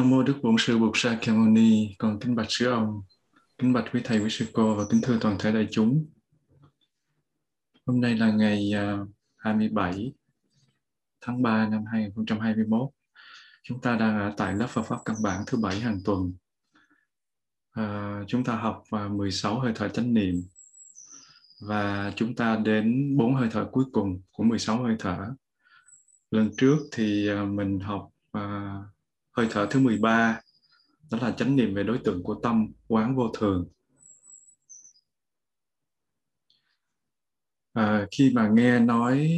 Nam mô Đức Bổn Sư Bụt Sa Ca Mâu Ni, con kính bạch sư ông, kính bạch quý thầy, quý sư cô và kính thưa toàn thể đại chúng. Hôm nay là ngày à, 27 tháng 3 năm 2021. Chúng ta đang ở tại lớp Phật pháp căn bản thứ bảy hàng tuần. À, chúng ta học 16 hơi thở chánh niệm và chúng ta đến bốn hơi thở cuối cùng của 16 hơi thở. Lần trước thì à, mình học à, hơi thở thứ 13 đó là chánh niệm về đối tượng của tâm quán vô thường. À, khi mà nghe nói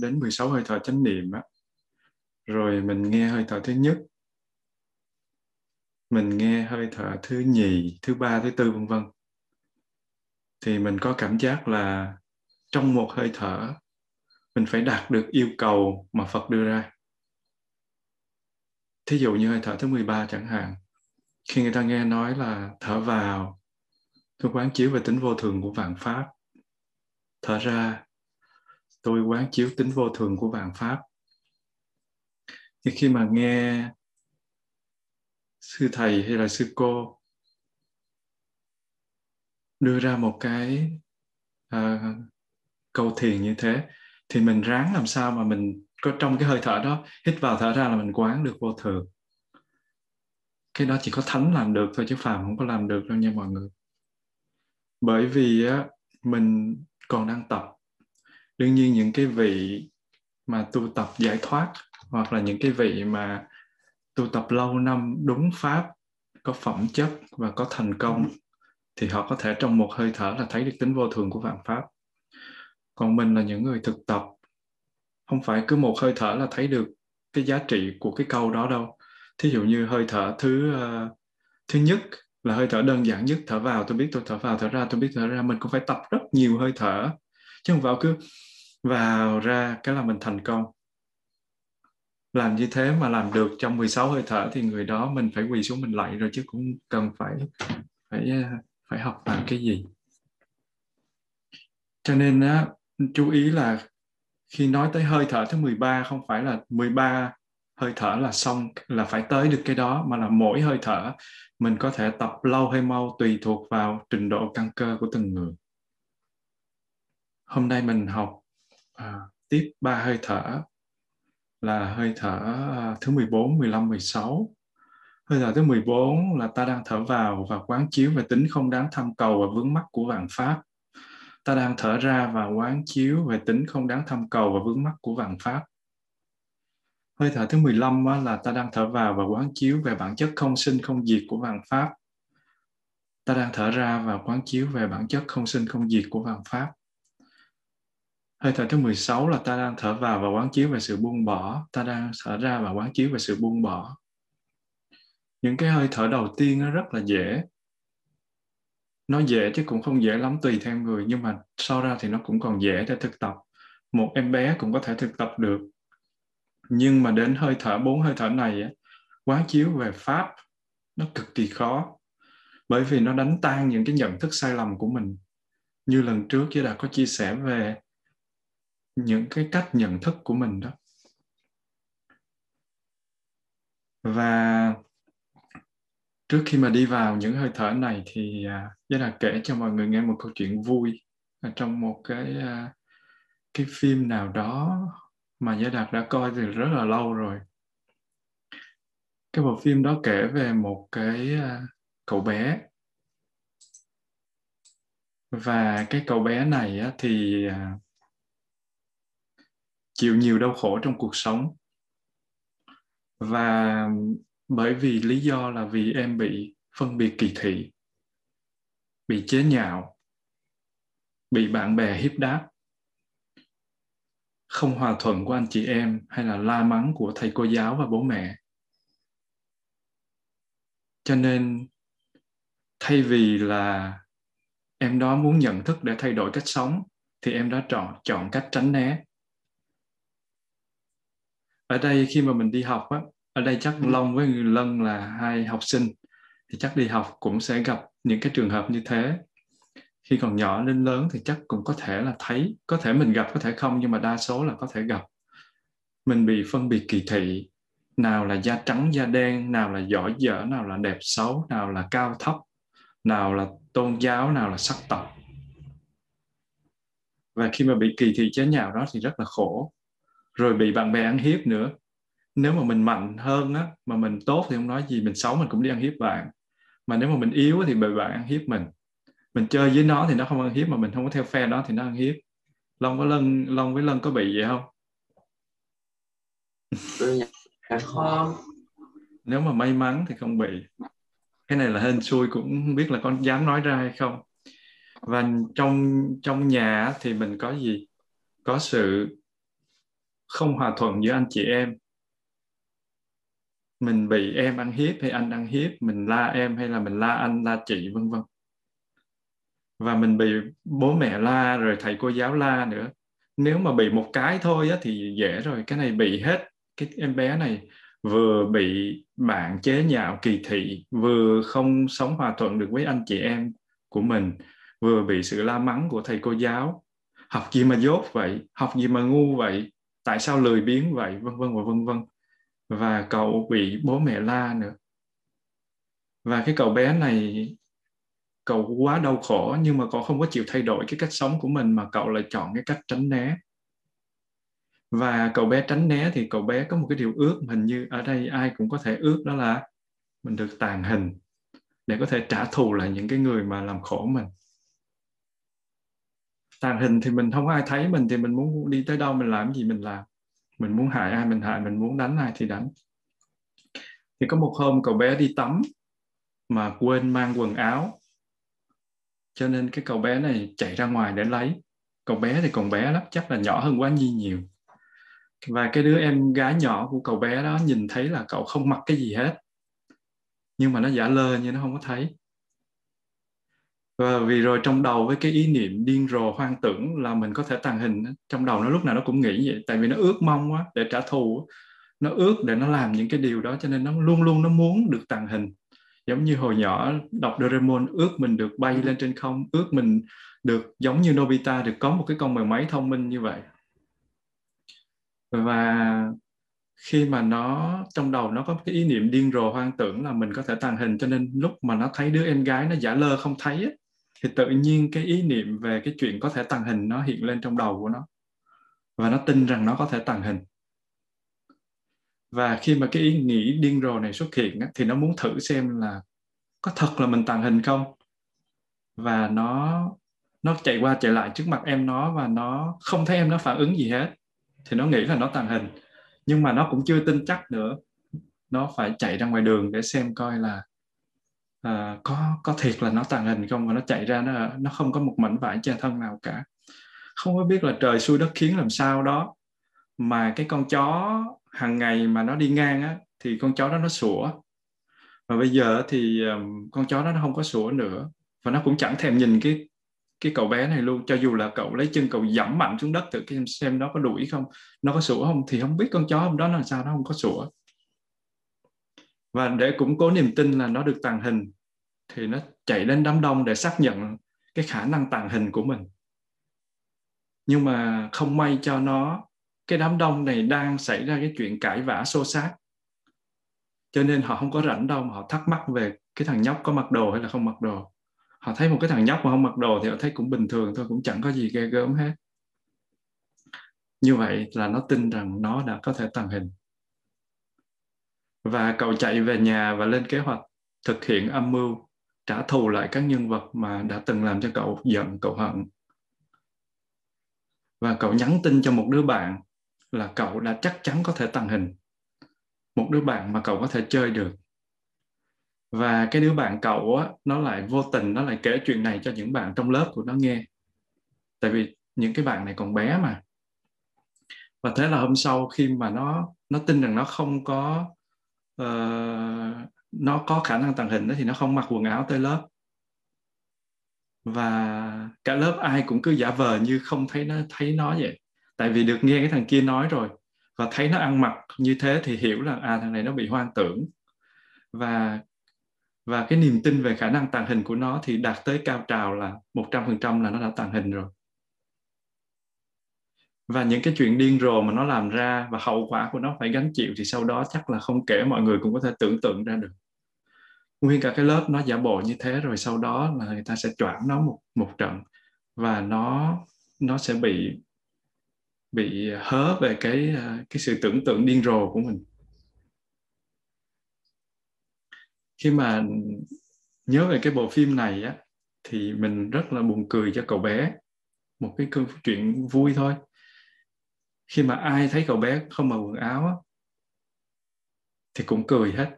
đến 16 hơi thở chánh niệm á rồi mình nghe hơi thở thứ nhất mình nghe hơi thở thứ nhì thứ ba thứ tư vân vân thì mình có cảm giác là trong một hơi thở mình phải đạt được yêu cầu mà Phật đưa ra thí dụ như hơi thở thứ 13 chẳng hạn khi người ta nghe nói là thở vào tôi quán chiếu về tính vô thường của vạn pháp. Thở ra tôi quán chiếu tính vô thường của vạn pháp. Thì khi mà nghe sư thầy hay là sư cô đưa ra một cái uh, câu thiền như thế thì mình ráng làm sao mà mình có trong cái hơi thở đó, hít vào thở ra là mình quán được vô thường. Cái đó chỉ có thánh làm được thôi chứ phàm không có làm được đâu nha mọi người. Bởi vì á, mình còn đang tập. Đương nhiên những cái vị mà tu tập giải thoát, hoặc là những cái vị mà tu tập lâu năm đúng pháp, có phẩm chất và có thành công, thì họ có thể trong một hơi thở là thấy được tính vô thường của vạn pháp. Còn mình là những người thực tập không phải cứ một hơi thở là thấy được cái giá trị của cái câu đó đâu. Thí dụ như hơi thở thứ uh, thứ nhất là hơi thở đơn giản nhất thở vào tôi biết tôi thở vào thở ra tôi biết thở ra mình cũng phải tập rất nhiều hơi thở. Chứ không vào cứ vào ra cái là mình thành công. Làm như thế mà làm được trong 16 hơi thở thì người đó mình phải quỳ xuống mình lạy rồi chứ cũng cần phải phải ờ, phải học làm cái gì. Cho nên á chú ý là khi nói tới hơi thở thứ 13 không phải là 13 hơi thở là xong là phải tới được cái đó mà là mỗi hơi thở mình có thể tập lâu hay mau tùy thuộc vào trình độ căn cơ của từng người hôm nay mình học à, tiếp ba hơi thở là hơi thở à, thứ 14, 15, 16. Hơi thở thứ 14 là ta đang thở vào và quán chiếu về tính không đáng tham cầu và vướng mắc của vạn pháp ta đang thở ra và quán chiếu về tính không đáng thăm cầu và vướng mắc của vạn pháp. Hơi thở thứ 15 là ta đang thở vào và quán chiếu về bản chất không sinh không diệt của vạn pháp. Ta đang thở ra và quán chiếu về bản chất không sinh không diệt của vạn pháp. Hơi thở thứ 16 là ta đang thở vào và quán chiếu về sự buông bỏ. Ta đang thở ra và quán chiếu về sự buông bỏ. Những cái hơi thở đầu tiên nó rất là dễ nó dễ chứ cũng không dễ lắm, tùy theo người, nhưng mà sau ra thì nó cũng còn dễ để thực tập. Một em bé cũng có thể thực tập được. Nhưng mà đến hơi thở bốn, hơi thở này quá quán chiếu về pháp, nó cực kỳ khó. Bởi vì nó đánh tan những cái nhận thức sai lầm của mình. Như lần trước chứ đã có chia sẻ về những cái cách nhận thức của mình đó. Và trước khi mà đi vào những hơi thở này thì à, Gia Đạt kể cho mọi người nghe một câu chuyện vui trong một cái à, cái phim nào đó mà Gia Đạt đã coi từ rất là lâu rồi. Cái bộ phim đó kể về một cái à, cậu bé và cái cậu bé này á, thì à, chịu nhiều đau khổ trong cuộc sống và bởi vì lý do là vì em bị phân biệt kỳ thị, bị chế nhạo, bị bạn bè hiếp đáp. Không hòa thuận của anh chị em hay là la mắng của thầy cô giáo và bố mẹ. Cho nên, thay vì là em đó muốn nhận thức để thay đổi cách sống, thì em đó chọn chọn cách tránh né. Ở đây khi mà mình đi học á ở đây chắc long với người lân là hai học sinh. Thì chắc đi học cũng sẽ gặp những cái trường hợp như thế. Khi còn nhỏ lên lớn thì chắc cũng có thể là thấy, có thể mình gặp, có thể không, nhưng mà đa số là có thể gặp. Mình bị phân biệt kỳ thị, nào là da trắng, da đen, nào là giỏi dở, nào là đẹp xấu, nào là cao thấp, nào là tôn giáo, nào là sắc tộc. Và khi mà bị kỳ thị chế nhạo đó thì rất là khổ. Rồi bị bạn bè ăn hiếp nữa nếu mà mình mạnh hơn á mà mình tốt thì không nói gì mình xấu mình cũng đi ăn hiếp bạn. Mà nếu mà mình yếu thì bị bạn ăn hiếp mình. Mình chơi với nó thì nó không ăn hiếp mà mình không có theo phe đó thì nó ăn hiếp. Long có lân long với lân có bị vậy không? Không. nếu mà may mắn thì không bị. Cái này là hên xui cũng không biết là con dám nói ra hay không. Và trong trong nhà thì mình có gì? Có sự không hòa thuận giữa anh chị em mình bị em ăn hiếp hay anh ăn hiếp mình la em hay là mình la anh la chị vân vân. Và mình bị bố mẹ la rồi thầy cô giáo la nữa. Nếu mà bị một cái thôi á, thì dễ rồi cái này bị hết. Cái em bé này vừa bị bạn chế nhạo kỳ thị vừa không sống hòa thuận được với anh chị em của mình vừa bị sự la mắng của thầy cô giáo. Học gì mà dốt vậy? Học gì mà ngu vậy? Tại sao lười biếng vậy? Vân vân và vân vân và cậu bị bố mẹ la nữa. Và cái cậu bé này, cậu quá đau khổ, nhưng mà cậu không có chịu thay đổi cái cách sống của mình, mà cậu lại chọn cái cách tránh né. Và cậu bé tránh né thì cậu bé có một cái điều ước, hình như ở đây ai cũng có thể ước, đó là mình được tàn hình để có thể trả thù lại những cái người mà làm khổ mình. Tàn hình thì mình không có ai thấy mình, thì mình muốn đi tới đâu mình làm gì mình làm mình muốn hại ai, mình hại, mình muốn đánh ai thì đánh. Thì có một hôm cậu bé đi tắm mà quên mang quần áo. Cho nên cái cậu bé này chạy ra ngoài để lấy. Cậu bé thì còn bé lắm, chắc là nhỏ hơn quá nhi nhiều. Và cái đứa em gái nhỏ của cậu bé đó nhìn thấy là cậu không mặc cái gì hết. Nhưng mà nó giả lơ như nó không có thấy và vì rồi trong đầu với cái ý niệm điên rồ hoang tưởng là mình có thể tàng hình trong đầu nó lúc nào nó cũng nghĩ vậy tại vì nó ước mong quá để trả thù nó ước để nó làm những cái điều đó cho nên nó luôn luôn nó muốn được tàng hình. Giống như hồi nhỏ đọc Doraemon ước mình được bay lên trên không ước mình được giống như Nobita được có một cái con mèo máy thông minh như vậy. Và khi mà nó trong đầu nó có cái ý niệm điên rồ hoang tưởng là mình có thể tàng hình cho nên lúc mà nó thấy đứa em gái nó giả lơ không thấy ấy, thì tự nhiên cái ý niệm về cái chuyện có thể tàng hình nó hiện lên trong đầu của nó. Và nó tin rằng nó có thể tàng hình. Và khi mà cái ý nghĩ điên rồ này xuất hiện thì nó muốn thử xem là có thật là mình tàng hình không? Và nó nó chạy qua chạy lại trước mặt em nó và nó không thấy em nó phản ứng gì hết. Thì nó nghĩ là nó tàng hình. Nhưng mà nó cũng chưa tin chắc nữa. Nó phải chạy ra ngoài đường để xem coi là Ờ, có có thiệt là nó tàn hình không và nó chạy ra nó nó không có một mảnh vải che thân nào cả. Không có biết là trời xui đất khiến làm sao đó. Mà cái con chó hàng ngày mà nó đi ngang á thì con chó đó nó sủa. Và bây giờ thì um, con chó đó nó không có sủa nữa. Và nó cũng chẳng thèm nhìn cái cái cậu bé này luôn. Cho dù là cậu lấy chân cậu dẫm mạnh xuống đất thử xem xem nó có đuổi không nó có sủa không thì không biết con chó hôm đó là sao nó không có sủa và để củng cố niềm tin là nó được tàng hình, thì nó chạy đến đám đông để xác nhận cái khả năng tàng hình của mình. Nhưng mà không may cho nó, cái đám đông này đang xảy ra cái chuyện cãi vã xô xát. Cho nên họ không có rảnh đâu mà họ thắc mắc về cái thằng nhóc có mặc đồ hay là không mặc đồ. Họ thấy một cái thằng nhóc mà không mặc đồ thì họ thấy cũng bình thường thôi, cũng chẳng có gì ghê gớm hết. Như vậy là nó tin rằng nó đã có thể tàng hình và cậu chạy về nhà và lên kế hoạch thực hiện âm mưu trả thù lại các nhân vật mà đã từng làm cho cậu giận, cậu hận. Và cậu nhắn tin cho một đứa bạn là cậu đã chắc chắn có thể tàng hình. Một đứa bạn mà cậu có thể chơi được. Và cái đứa bạn cậu á, nó lại vô tình, nó lại kể chuyện này cho những bạn trong lớp của nó nghe. Tại vì những cái bạn này còn bé mà. Và thế là hôm sau khi mà nó nó tin rằng nó không có uh, nó có khả năng tàng hình đó thì nó không mặc quần áo tới lớp. Và cả lớp ai cũng cứ giả vờ như không thấy nó thấy nó vậy. Tại vì được nghe cái thằng kia nói rồi và thấy nó ăn mặc như thế thì hiểu là à thằng này nó bị hoang tưởng. Và và cái niềm tin về khả năng tàng hình của nó thì đạt tới cao trào là 100% là nó đã tàng hình rồi và những cái chuyện điên rồ mà nó làm ra và hậu quả của nó phải gánh chịu thì sau đó chắc là không kể mọi người cũng có thể tưởng tượng ra được. Nguyên cả cái lớp nó giả bộ như thế rồi sau đó là người ta sẽ choảng nó một một trận và nó nó sẽ bị bị hớ về cái ờ, cái sự tưởng tượng điên rồ của mình. Khi mà nhớ về cái bộ phim này á, thì mình rất là buồn cười cho cậu bé. Một cái câu chuyện vui thôi khi mà ai thấy cậu bé không mặc quần áo á, thì cũng cười hết.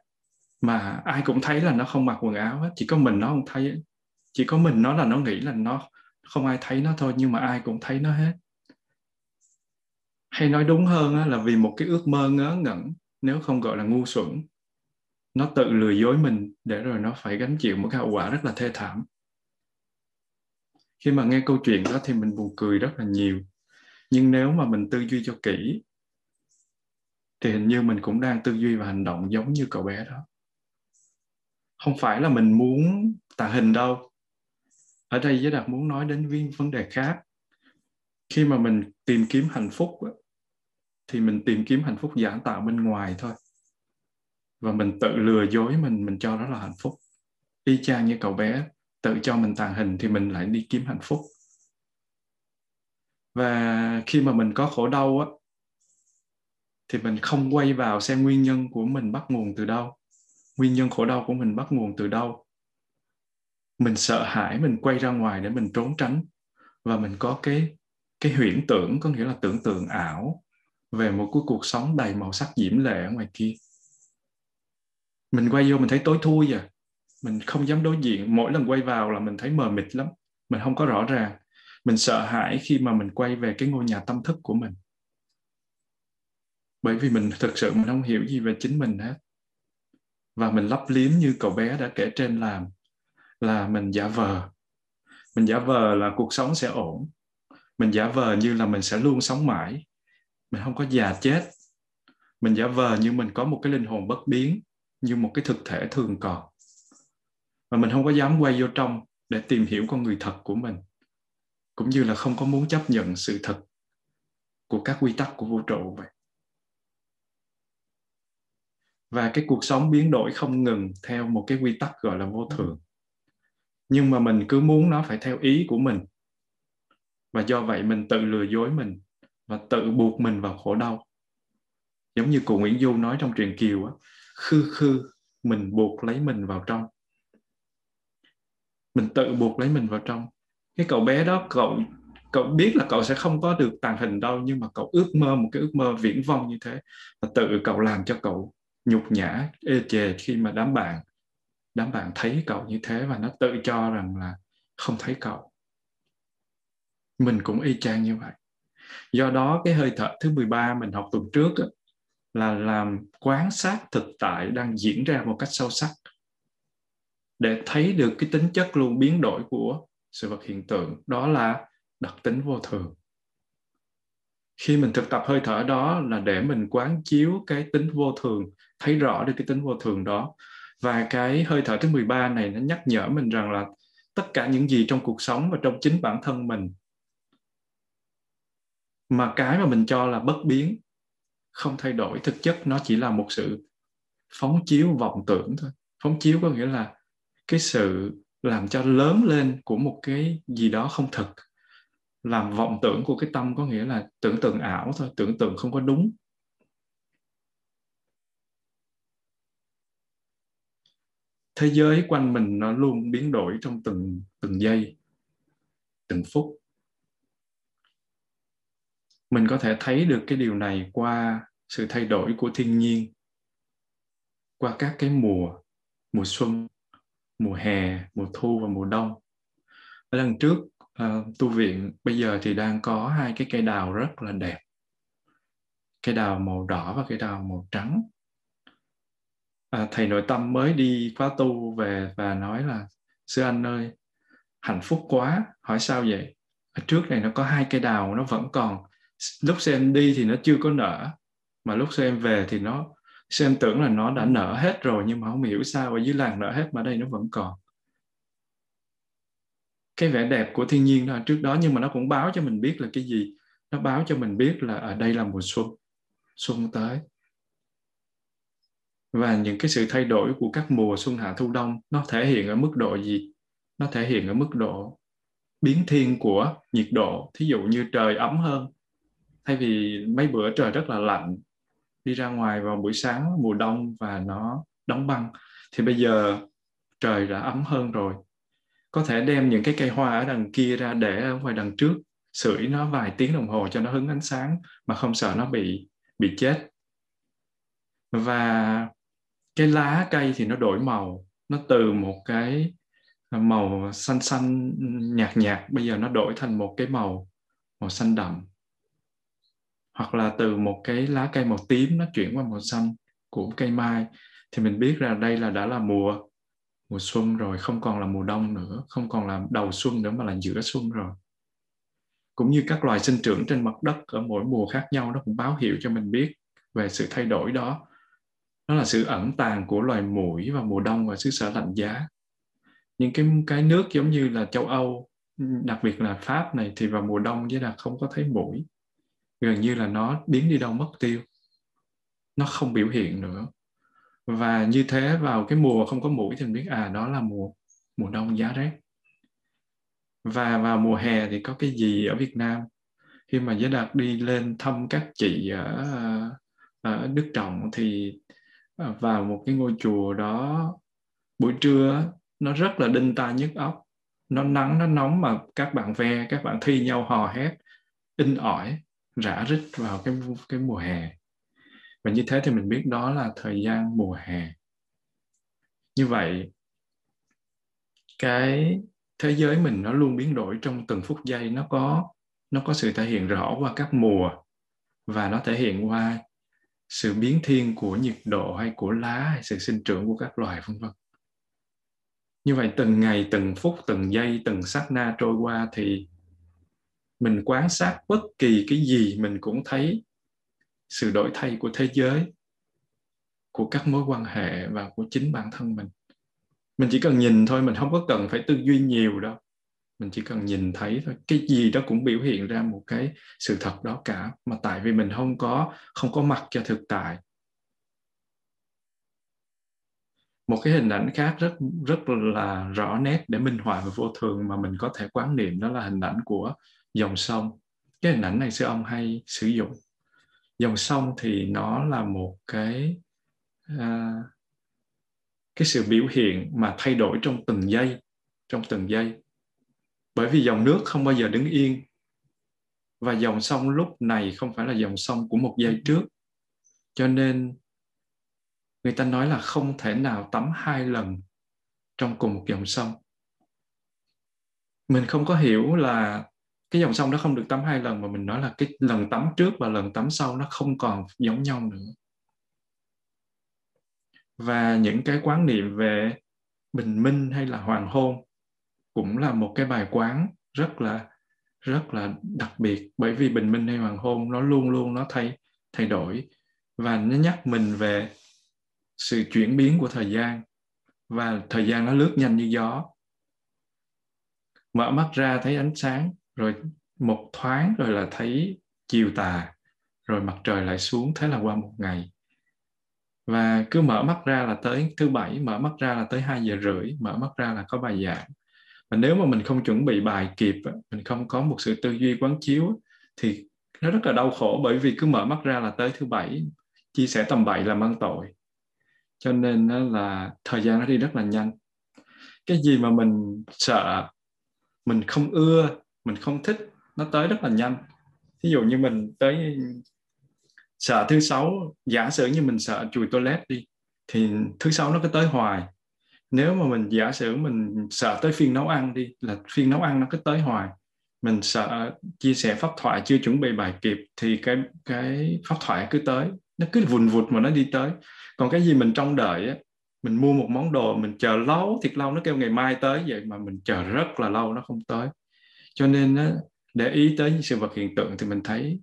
Mà ai cũng thấy là nó không mặc quần áo hết chỉ có mình nó không thấy chỉ có mình nó là nó nghĩ là nó không ai thấy nó thôi nhưng mà ai cũng thấy nó hết. Hay nói đúng hơn á, là vì một cái ước mơ ngớ ngẩn nếu không gọi là ngu xuẩn nó tự lừa dối mình để rồi nó phải gánh chịu một cái hậu quả rất là thê thảm. Khi mà nghe câu chuyện đó thì mình buồn cười rất là nhiều nhưng nếu mà mình tư duy cho kỹ, thì hình như mình cũng đang tư duy và hành động giống như cậu bé đó. Không phải là mình muốn tàng hình đâu. Ở đây giới đạt muốn nói đến viên vấn đề khác. Khi mà mình tìm kiếm hạnh phúc thì mình tìm kiếm hạnh phúc giả tạo bên ngoài thôi. Và mình tự lừa dối mình mình cho đó là hạnh phúc. Y chang như cậu bé, tự cho mình tàn hình thì mình lại đi kiếm hạnh phúc và khi mà mình có khổ đau á, thì mình không quay vào xem nguyên nhân của mình bắt nguồn từ đâu. Nguyên nhân khổ đau của mình bắt nguồn từ đâu. Mình sợ hãi, mình quay ra ngoài để mình trốn tránh. Và mình có cái cái huyễn tưởng, có nghĩa là tưởng tượng ảo về một cái cuộc sống đầy màu sắc diễm lệ ở ngoài kia. Mình quay vô, mình thấy tối thui à. Mình không dám đối diện. Mỗi lần quay vào là mình thấy mờ mịt lắm. Mình không có rõ ràng mình sợ hãi khi mà mình quay về cái ngôi nhà tâm thức của mình. Bởi vì mình thực sự mình không hiểu gì về chính mình hết. Và mình lấp liếm như cậu bé đã kể trên làm, là mình giả vờ. Mình giả vờ là cuộc sống sẽ ổn. Mình giả vờ như là mình sẽ luôn sống mãi. Mình không có già chết. Mình giả vờ như mình có một cái linh hồn bất biến, như một cái thực thể thường còn. Và mình không có dám quay vô trong để tìm hiểu con người thật của mình cũng như là không có muốn chấp nhận sự thật của các quy tắc của vũ trụ vậy. Và cái cuộc sống biến đổi không ngừng theo một cái quy tắc gọi là vô thường. Nhưng mà mình cứ muốn nó phải theo ý của mình. Và do vậy mình tự lừa dối mình và tự buộc mình vào khổ đau. Giống như cụ Nguyễn Du nói trong truyền kiều á, khư khư, mình buộc lấy mình vào trong. Mình tự buộc lấy mình vào trong cái cậu bé đó cậu cậu biết là cậu sẽ không có được tàn hình đâu nhưng mà cậu ước mơ một cái ước mơ viễn vông như thế. Và tự cậu làm cho cậu nhục nhã ê chề khi mà đám bạn đám bạn thấy cậu như thế và nó tự cho rằng là không thấy cậu. Mình cũng y chang như vậy. Do đó cái hơi thở thứ 13 mình học tuần trước đó, là làm quan sát thực tại đang diễn ra một cách sâu sắc. Để thấy được cái tính chất luôn biến đổi của sự vật hiện tượng, đó là đặc tính vô thường. Khi mình thực tập hơi thở đó là để mình quán chiếu cái tính vô thường, thấy rõ được cái tính vô thường đó. Và cái hơi thở thứ 13 này nó nhắc nhở mình rằng là tất cả những gì trong cuộc sống và trong chính bản thân mình, mà cái mà mình cho là bất biến, không thay đổi, thực chất nó chỉ là một sự phóng chiếu vọng tưởng thôi. Phóng chiếu có nghĩa là cái sự làm cho lớn lên của một cái gì đó không thực làm vọng tưởng của cái tâm có nghĩa là tưởng tượng ảo thôi, tưởng tượng không có đúng. Thế giới quanh mình nó luôn biến đổi trong từng từng giây, từng phút. Mình có thể thấy được cái điều này qua sự thay đổi của thiên nhiên, qua các cái mùa mùa xuân mùa hè mùa thu và mùa đông. Ở lần trước uh, tu viện bây giờ thì đang có hai cái cây đào rất là đẹp. Cây đào màu đỏ và cây đào màu trắng. À, thầy nội tâm mới đi khóa tu về và nói là sư anh ơi hạnh phúc quá hỏi sao vậy? Ở trước này nó có hai cây đào nó vẫn còn. Lúc xem đi thì nó chưa có nở mà lúc xem về thì nó xem tưởng là nó đã nở hết rồi nhưng mà không hiểu sao ở dưới làng nở hết mà đây nó vẫn còn. Cái vẻ đẹp của thiên nhiên đó, trước đó nhưng mà nó cũng báo cho mình biết là cái gì? Nó báo cho mình biết là ở đây là mùa xuân xuân tới. Và những cái sự thay đổi của các mùa xuân hạ thu đông, nó thể hiện ở mức độ gì? Nó thể hiện ở mức độ biến thiên của nhiệt độ. Thí dụ như trời ấm hơn. Thay vì mấy bữa trời rất là lạnh đi ra ngoài vào buổi sáng, mùa đông và nó đóng băng. Thì bây giờ trời đã ấm hơn rồi. Có thể đem những cái cây hoa ở đằng kia ra để ở ngoài đằng trước, sưởi nó vài tiếng đồng hồ cho nó hứng ánh sáng mà không sợ nó bị bị chết. Và cái lá cây thì nó đổi màu, nó từ một cái màu xanh xanh nhạt nhạt, bây giờ nó đổi thành một cái màu màu xanh đậm hoặc là từ một cái lá cây màu tím nó chuyển qua màu xanh của cây mai, thì mình biết là đây là đã là mùa mùa xuân rồi, không còn là mùa đông nữa, không còn là đầu xuân nữa mà là giữa xuân rồi. Cũng như các loài sinh trưởng trên mặt đất ở mỗi mùa khác nhau, nó cũng báo hiệu cho mình biết về sự thay đổi đó. Nó là sự ẩn tàng của loài muỗi vào mùa đông và xứ sở lạnh giá. Những cái cái nước giống như là châu Âu, đặc biệt là Pháp này thì vào mùa đông với là không có thấy mũi gần như là nó biến đi đâu mất tiêu. Nó không biểu hiện nữa. Và như thế vào cái mùa không có mũi thì mình biết à đó là mùa mùa đông giá rét. Và vào mùa hè thì có cái gì ở Việt Nam? Khi mà giới đạt đi lên thăm các chị ở ở Đức Trọng thì à, vào một cái ngôi chùa đó, buổi trưa nó rất là đinh tai nhức óc. Nó nắng, nó nóng mà các bạn ve, các bạn thi nhau hò hét, in ỏi rã rít vào cái cái mùa hè. Và như thế thì mình biết đó là thời gian mùa hè. Như vậy, cái thế giới mình nó luôn biến đổi trong từng phút giây. Nó có nó có sự thể hiện rõ qua các mùa và nó thể hiện qua sự biến thiên của nhiệt độ hay của lá hay sự sinh trưởng của các loài, vân vân. Như vậy, từng ngày, từng phút, từng giây, từng sát na trôi qua thì mình quan sát bất kỳ cái gì mình cũng thấy sự đổi thay của thế giới, của các mối quan hệ và của chính bản thân mình. Mình chỉ cần nhìn thôi, mình không có cần phải tư duy nhiều đâu. Mình chỉ cần nhìn thấy thôi. Cái gì đó cũng biểu hiện ra một cái sự thật đó cả. Mà tại vì mình không có không có mặt cho thực tại. Một cái hình ảnh khác rất rất là rõ nét để minh họa về vô thường mà mình có thể quán niệm, đó là hình ảnh của dòng sông. Cái hình ảnh này sư ông hay sử dụng. Dòng sông thì nó là một cái à, cái sự biểu hiện mà thay đổi trong từng giây trong từng giây. Bởi vì dòng nước không bao giờ đứng yên. Và dòng sông lúc này không phải là dòng sông của một giây trước. Cho nên người ta nói là không thể nào tắm hai lần trong cùng một dòng sông. Mình không có hiểu là cái dòng sông đó không được tắm hai lần mà mình nói là cái lần tắm trước và lần tắm sau nó không còn giống nhau nữa. Và những cái quán niệm về bình minh hay là hoàng hôn cũng là một cái bài quán rất là rất là đặc biệt. Bởi vì bình minh hay hoàng hôn nó luôn luôn nó thay thay đổi. Và nó nhắc mình về sự chuyển biến của thời gian. Và thời gian nó lướt nhanh như gió. Mở mắt ra thấy ánh sáng rồi một thoáng rồi là thấy chiều tà, rồi mặt trời lại xuống thế là qua một ngày. Và cứ mở mắt ra là tới thứ bảy, mở mắt ra là tới 2 giờ rưỡi, mở mắt ra là có bài giảng. Và nếu mà mình không chuẩn bị bài kịp mình không có một sự tư duy quán chiếu thì nó rất là đau khổ bởi vì cứ mở mắt ra là tới thứ bảy, chia sẻ tầm bậy làm ăn tội. Cho nên là thời gian nó đi rất là nhanh. Cái gì mà mình sợ, mình không ưa mình không thích, nó tới rất là nhanh. Ví dụ như mình tới sợ thứ sáu, giả sử như mình sợ chùi toilet đi, thì thứ sáu nó cứ tới hoài. Nếu mà mình giả sử mình sợ tới phiên nấu ăn đi, là phiên nấu ăn nó cứ tới hoài. Mình sợ chia sẻ pháp thoại chưa chuẩn bị bài kịp thì cái cái pháp thoại cứ tới. Nó cứ vùn vụt mà nó đi tới. Còn cái gì mình trong đợi á, mình mua một món đồ, mình chờ lâu, thiệt lâu nó kêu ngày mai tới vậy mà mình chờ rất là lâu nó không tới cho nên á, để ý tới những sự vật hiện tượng thì mình thấy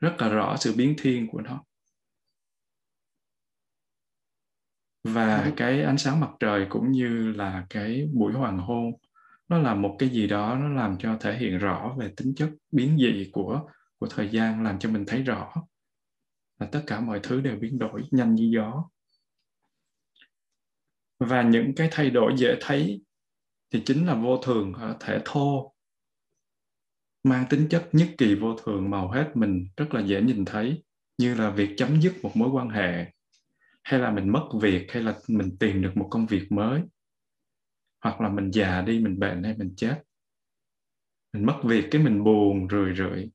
rất là rõ sự biến thiên của nó. Và cái ánh sáng mặt trời cũng như là cái buổi hoàng hôn nó là một cái gì đó nó làm cho thể hiện rõ về tính chất biến dị của của thời gian làm cho mình thấy rõ là tất cả mọi thứ đều biến đổi nhanh như gió. Và những cái thay đổi dễ thấy thì chính là vô thường ở thể thô mang tính chất nhất kỳ vô thường màu hết mình rất là dễ nhìn thấy, như là việc chấm dứt một mối quan hệ, hay là mình mất việc, hay là mình tìm được một công việc mới, hoặc là mình già đi, mình bệnh hay mình chết. Mình mất việc cái mình buồn, rười rượi.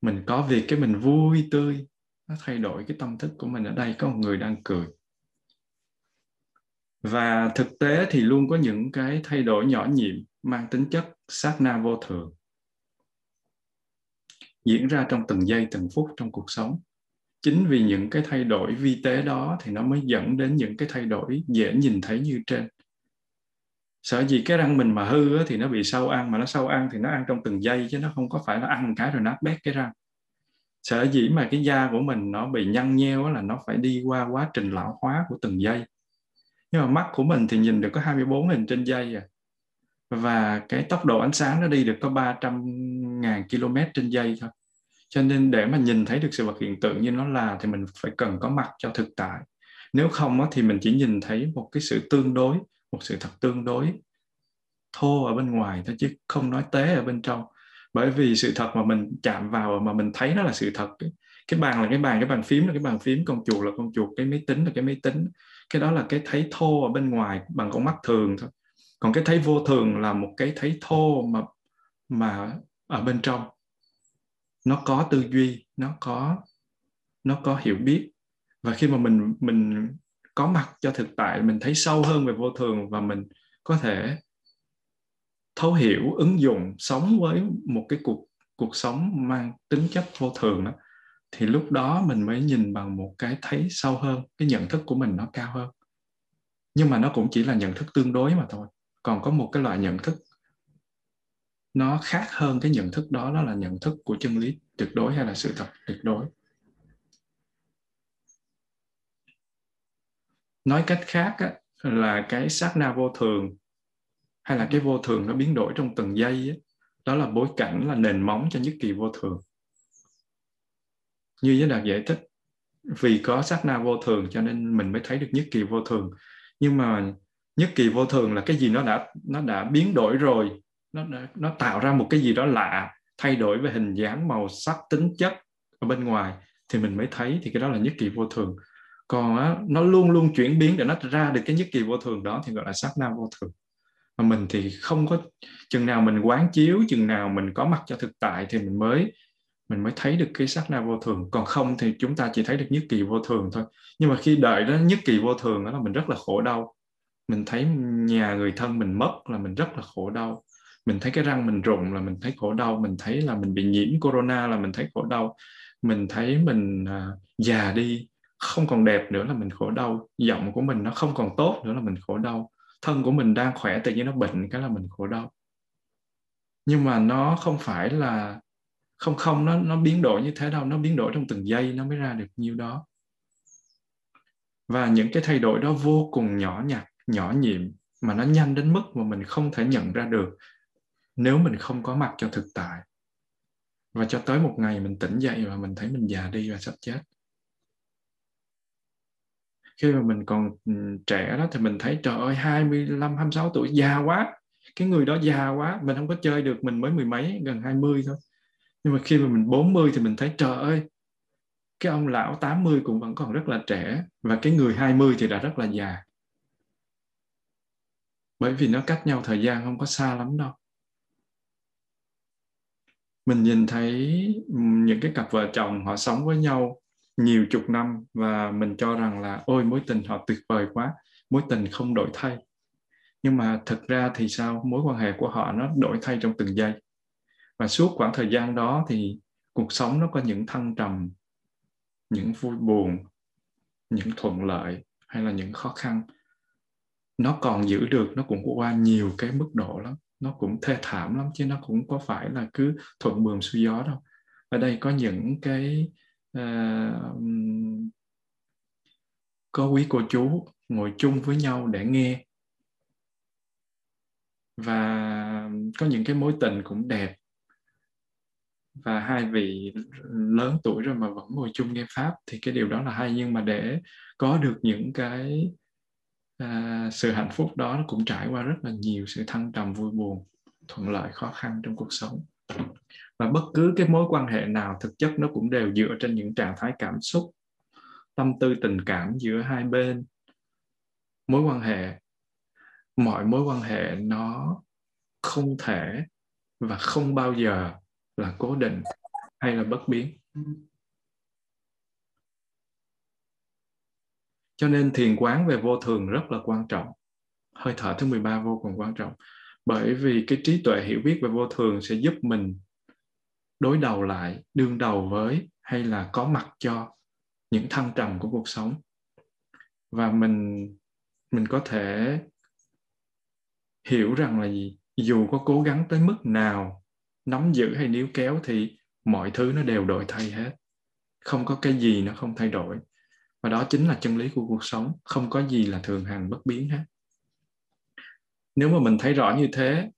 Mình có việc cái mình vui tươi, nó thay đổi cái tâm thức của mình ở đây, có một người đang cười. Và thực tế thì luôn có những cái thay đổi nhỏ nhiệm mang tính chất sát na vô thường diễn ra trong từng giây, từng phút trong cuộc sống. Chính vì những cái thay đổi vi tế đó thì nó mới dẫn đến những cái thay đổi dễ nhìn thấy như trên. Sợ gì cái răng mình mà hư thì nó bị sâu ăn, mà nó sâu ăn thì nó ăn trong từng giây, chứ nó không có phải là ăn một cái rồi nát bét cái răng. Sợ dĩ mà cái da của mình nó bị nhăn nheo là nó phải đi qua quá trình lão hóa của từng giây. Nhưng mà mắt của mình thì nhìn được có 24 hình trên giây à. Và cái tốc độ ánh sáng nó đi được có 300 ngàn km trên giây thôi cho nên để mà nhìn thấy được sự vật hiện tượng như nó là thì mình phải cần có mặt cho thực tại. Nếu không thì mình chỉ nhìn thấy một cái sự tương đối, một sự thật tương đối thô ở bên ngoài thôi chứ không nói tế ở bên trong. Bởi vì sự thật mà mình chạm vào mà mình thấy nó là sự thật cái bàn là cái bàn cái bàn phím là cái bàn phím, con chuột là con chuột, cái máy tính là cái máy tính. Cái đó là cái thấy thô ở bên ngoài bằng con mắt thường thôi. Còn cái thấy vô thường là một cái thấy thô mà mà ở bên trong nó có tư duy, nó có nó có hiểu biết. Và khi mà mình mình có mặt cho thực tại, mình thấy sâu hơn về vô thường và mình có thể thấu hiểu, ứng dụng, sống với một cái cuộc cuộc sống mang tính chất vô thường đó, thì lúc đó mình mới nhìn bằng một cái thấy sâu hơn, cái nhận thức của mình nó cao hơn. Nhưng mà nó cũng chỉ là nhận thức tương đối mà thôi. Còn có một cái loại nhận thức nó khác hơn cái nhận thức đó đó là nhận thức của chân lý tuyệt đối hay là sự thật tuyệt đối. Nói cách khác á, là cái sát na vô thường hay là cái vô thường nó biến đổi trong từng giây á, đó là bối cảnh là nền móng cho nhất kỳ vô thường. Như giới đạt giải thích vì có sát na vô thường cho nên mình mới thấy được nhất kỳ vô thường. Nhưng mà nhất kỳ vô thường là cái gì nó đã nó đã biến đổi rồi nó nó tạo ra một cái gì đó lạ thay đổi về hình dáng màu sắc tính chất ở bên ngoài thì mình mới thấy thì cái đó là nhất kỳ vô thường. Còn á, nó luôn luôn chuyển biến để nó ra được cái nhất kỳ vô thường đó thì gọi là sát na vô thường. Mà mình thì không có chừng nào mình quán chiếu chừng nào mình có mặt cho thực tại thì mình mới mình mới thấy được cái sát na vô thường. Còn không thì chúng ta chỉ thấy được nhất kỳ vô thường thôi. Nhưng mà khi đợi đó nhất kỳ vô thường đó là mình rất là khổ đau. Mình thấy nhà người thân mình mất là mình rất là khổ đau mình thấy cái răng mình rụng là mình thấy khổ đau mình thấy là mình bị nhiễm corona là mình thấy khổ đau. Mình thấy mình uh, già đi không còn đẹp nữa là mình khổ đau. Giọng của mình nó không còn tốt nữa là mình khổ đau. Thân của mình đang khỏe tự nhiên nó bệnh cái là mình khổ đau. Nhưng mà nó không phải là không không nó nó biến đổi như thế đâu. Nó biến đổi trong từng giây nó mới ra được nhiêu đó. Và những cái thay đổi đó vô cùng nhỏ nhặt nhỏ nhiệm mà nó nhanh đến mức mà mình không thể nhận ra được nếu mình không có mặt cho thực tại. Và cho tới một ngày mình tỉnh dậy và mình thấy mình già đi và sắp chết. Khi mà mình còn ừ, trẻ đó thì mình thấy, trời ơi 25 26 tuổi già quá. Cái người đó già quá, mình không có chơi được, mình mới mười mấy, gần 20 thôi. Nhưng mà khi mà mình 40 thì mình thấy, trời ơi, cái ông lão 80 cũng vẫn còn rất là trẻ và cái người 20 thì đã rất là già. Bởi vì nó cách nhau thời gian không có xa lắm đâu mình nhìn thấy những cái cặp vợ chồng họ sống với nhau nhiều chục năm và mình cho rằng là, ôi, mối tình họ tuyệt vời quá, mối tình không đổi thay. Nhưng mà thực ra thì sao? Mối quan hệ của họ nó đổi thay trong từng giây. Và suốt khoảng thời gian đó thì cuộc sống nó có những thăng trầm, những vui buồn, những thuận lợi hay là những khó khăn. Nó còn giữ được, nó cũng qua nhiều cái mức độ lắm nó cũng thê thảm lắm chứ nó cũng có phải là cứ thuận buồm xuôi gió đâu. Ở đây có những cái uh, có quý cô chú ngồi chung với nhau để nghe. Và có những cái mối tình cũng đẹp. Và hai vị lớn tuổi rồi mà vẫn ngồi chung nghe pháp thì cái điều đó là hay. Nhưng mà để có được những cái à, sự hạnh phúc đó nó cũng trải qua rất là nhiều sự thăng trầm vui buồn thuận lợi khó khăn trong cuộc sống. Và bất cứ cái mối quan hệ nào thực chất nó cũng đều dựa trên những trạng thái cảm xúc tâm tư tình cảm giữa hai bên. Mối quan hệ mọi mối quan hệ nó không thể và không bao giờ là cố định hay là bất biến. Cho nên thiền quán về vô thường rất là quan trọng. Hơi thở thứ 13 vô cùng quan trọng. Bởi vì cái trí tuệ hiểu biết về vô thường sẽ giúp mình đối đầu lại, đương đầu với hay là có mặt cho những thăng trầm của cuộc sống. Và mình mình có thể hiểu rằng là gì dù có cố gắng tới mức nào, nắm giữ hay níu kéo thì mọi thứ nó đều đổi thay hết. Không có cái gì nó không thay đổi và đó chính là chân lý của cuộc sống, không có gì là thường hành bất biến hết. Nếu mà mình thấy rõ như thế,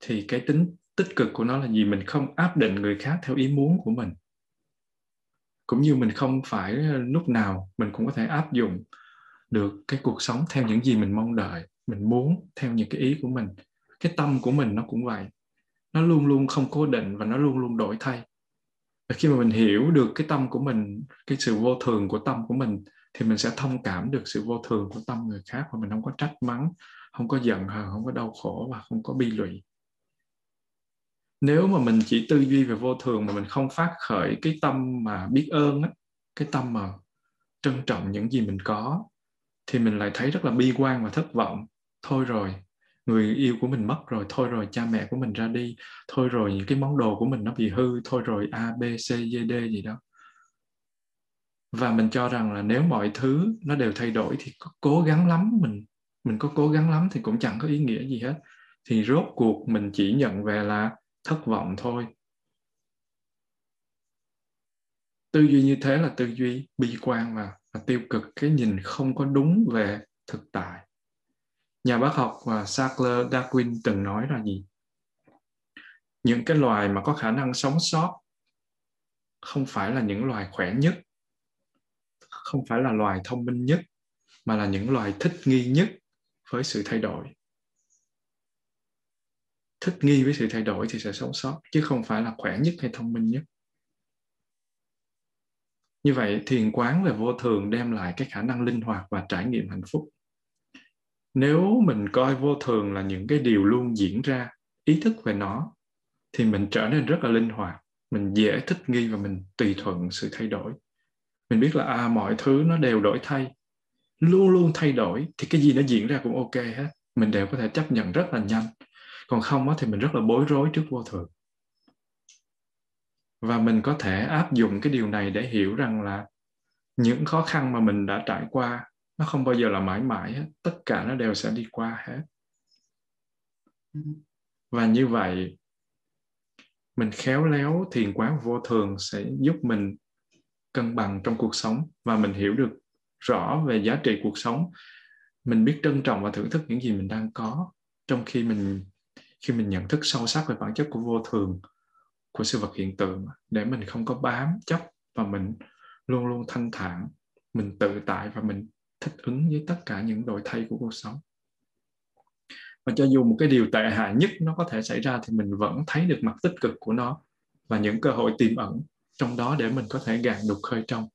thì cái tính tích cực của nó là gì? Mình không áp định người khác theo ý muốn của mình. Cũng như mình không phải lúc nào mình cũng có thể áp dụng được cái cuộc sống theo những gì mình mong đợi, mình muốn theo những cái ý của mình. Cái tâm của mình nó cũng vậy. Nó luôn luôn không cố định và nó luôn luôn đổi thay khi mà mình hiểu được cái tâm của mình, cái sự vô thường của tâm của mình, thì mình sẽ thông cảm được sự vô thường của tâm người khác và mình không có trách mắng, không có giận hờn, không có đau khổ và không có bi lụy. Nếu mà mình chỉ tư duy về vô thường mà mình không phát khởi cái tâm mà biết ơn á, cái tâm mà trân trọng những gì mình có, thì mình lại thấy rất là bi quan và thất vọng. Thôi rồi người yêu của mình mất rồi thôi rồi cha mẹ của mình ra đi. Thôi rồi những cái món đồ của mình nó bị hư thôi rồi a b c d d gì đó. Và mình cho rằng là nếu mọi thứ nó đều thay đổi thì có cố gắng lắm mình. Mình có cố gắng lắm thì cũng chẳng có ý nghĩa gì hết. Thì rốt cuộc mình chỉ nhận về là thất vọng thôi. Tư duy như thế là tư duy bi quan và, và tiêu cực. Cái nhìn không có đúng về thực tại nhà bác học và Sackler Darwin từng nói là gì? Những cái loài mà có khả năng sống sót không phải là những loài khỏe nhất, không phải là loài thông minh nhất, mà là những loài thích nghi nhất với sự thay đổi. Thích nghi với sự thay đổi thì sẽ sống sót, chứ không phải là khỏe nhất hay thông minh nhất. Như vậy, thiền quán về vô thường đem lại cái khả năng linh hoạt và trải nghiệm hạnh phúc nếu mình coi vô thường là những cái điều luôn diễn ra ý thức về nó thì mình trở nên rất là linh hoạt mình dễ thích nghi và mình tùy thuận sự thay đổi. Mình biết là à, mọi thứ nó đều đổi thay luôn luôn thay đổi thì cái gì nó diễn ra cũng ok hết. Mình đều có thể chấp nhận rất là nhanh. Còn không thì mình rất là bối rối trước vô thường. Và mình có thể áp dụng cái điều này để hiểu rằng là những khó khăn mà mình đã trải qua nó không bao giờ là mãi mãi hết. Tất cả nó đều sẽ đi qua hết. Và như vậy, mình khéo léo thiền quán vô thường sẽ giúp mình cân bằng trong cuộc sống và mình hiểu được rõ về giá trị cuộc sống. Mình biết trân trọng và thưởng thức những gì mình đang có trong khi mình khi mình nhận thức sâu sắc về bản chất của vô thường, của sự vật hiện tượng, để mình không có bám chấp và mình luôn luôn thanh thản, mình tự tại và mình thích ứng với tất cả những đổi thay của cuộc sống. Và cho dù một cái điều tệ hại nhất nó có thể xảy ra thì mình vẫn thấy được mặt tích cực của nó và những cơ hội tiềm ẩn trong đó để mình có thể gạt đục khơi trong.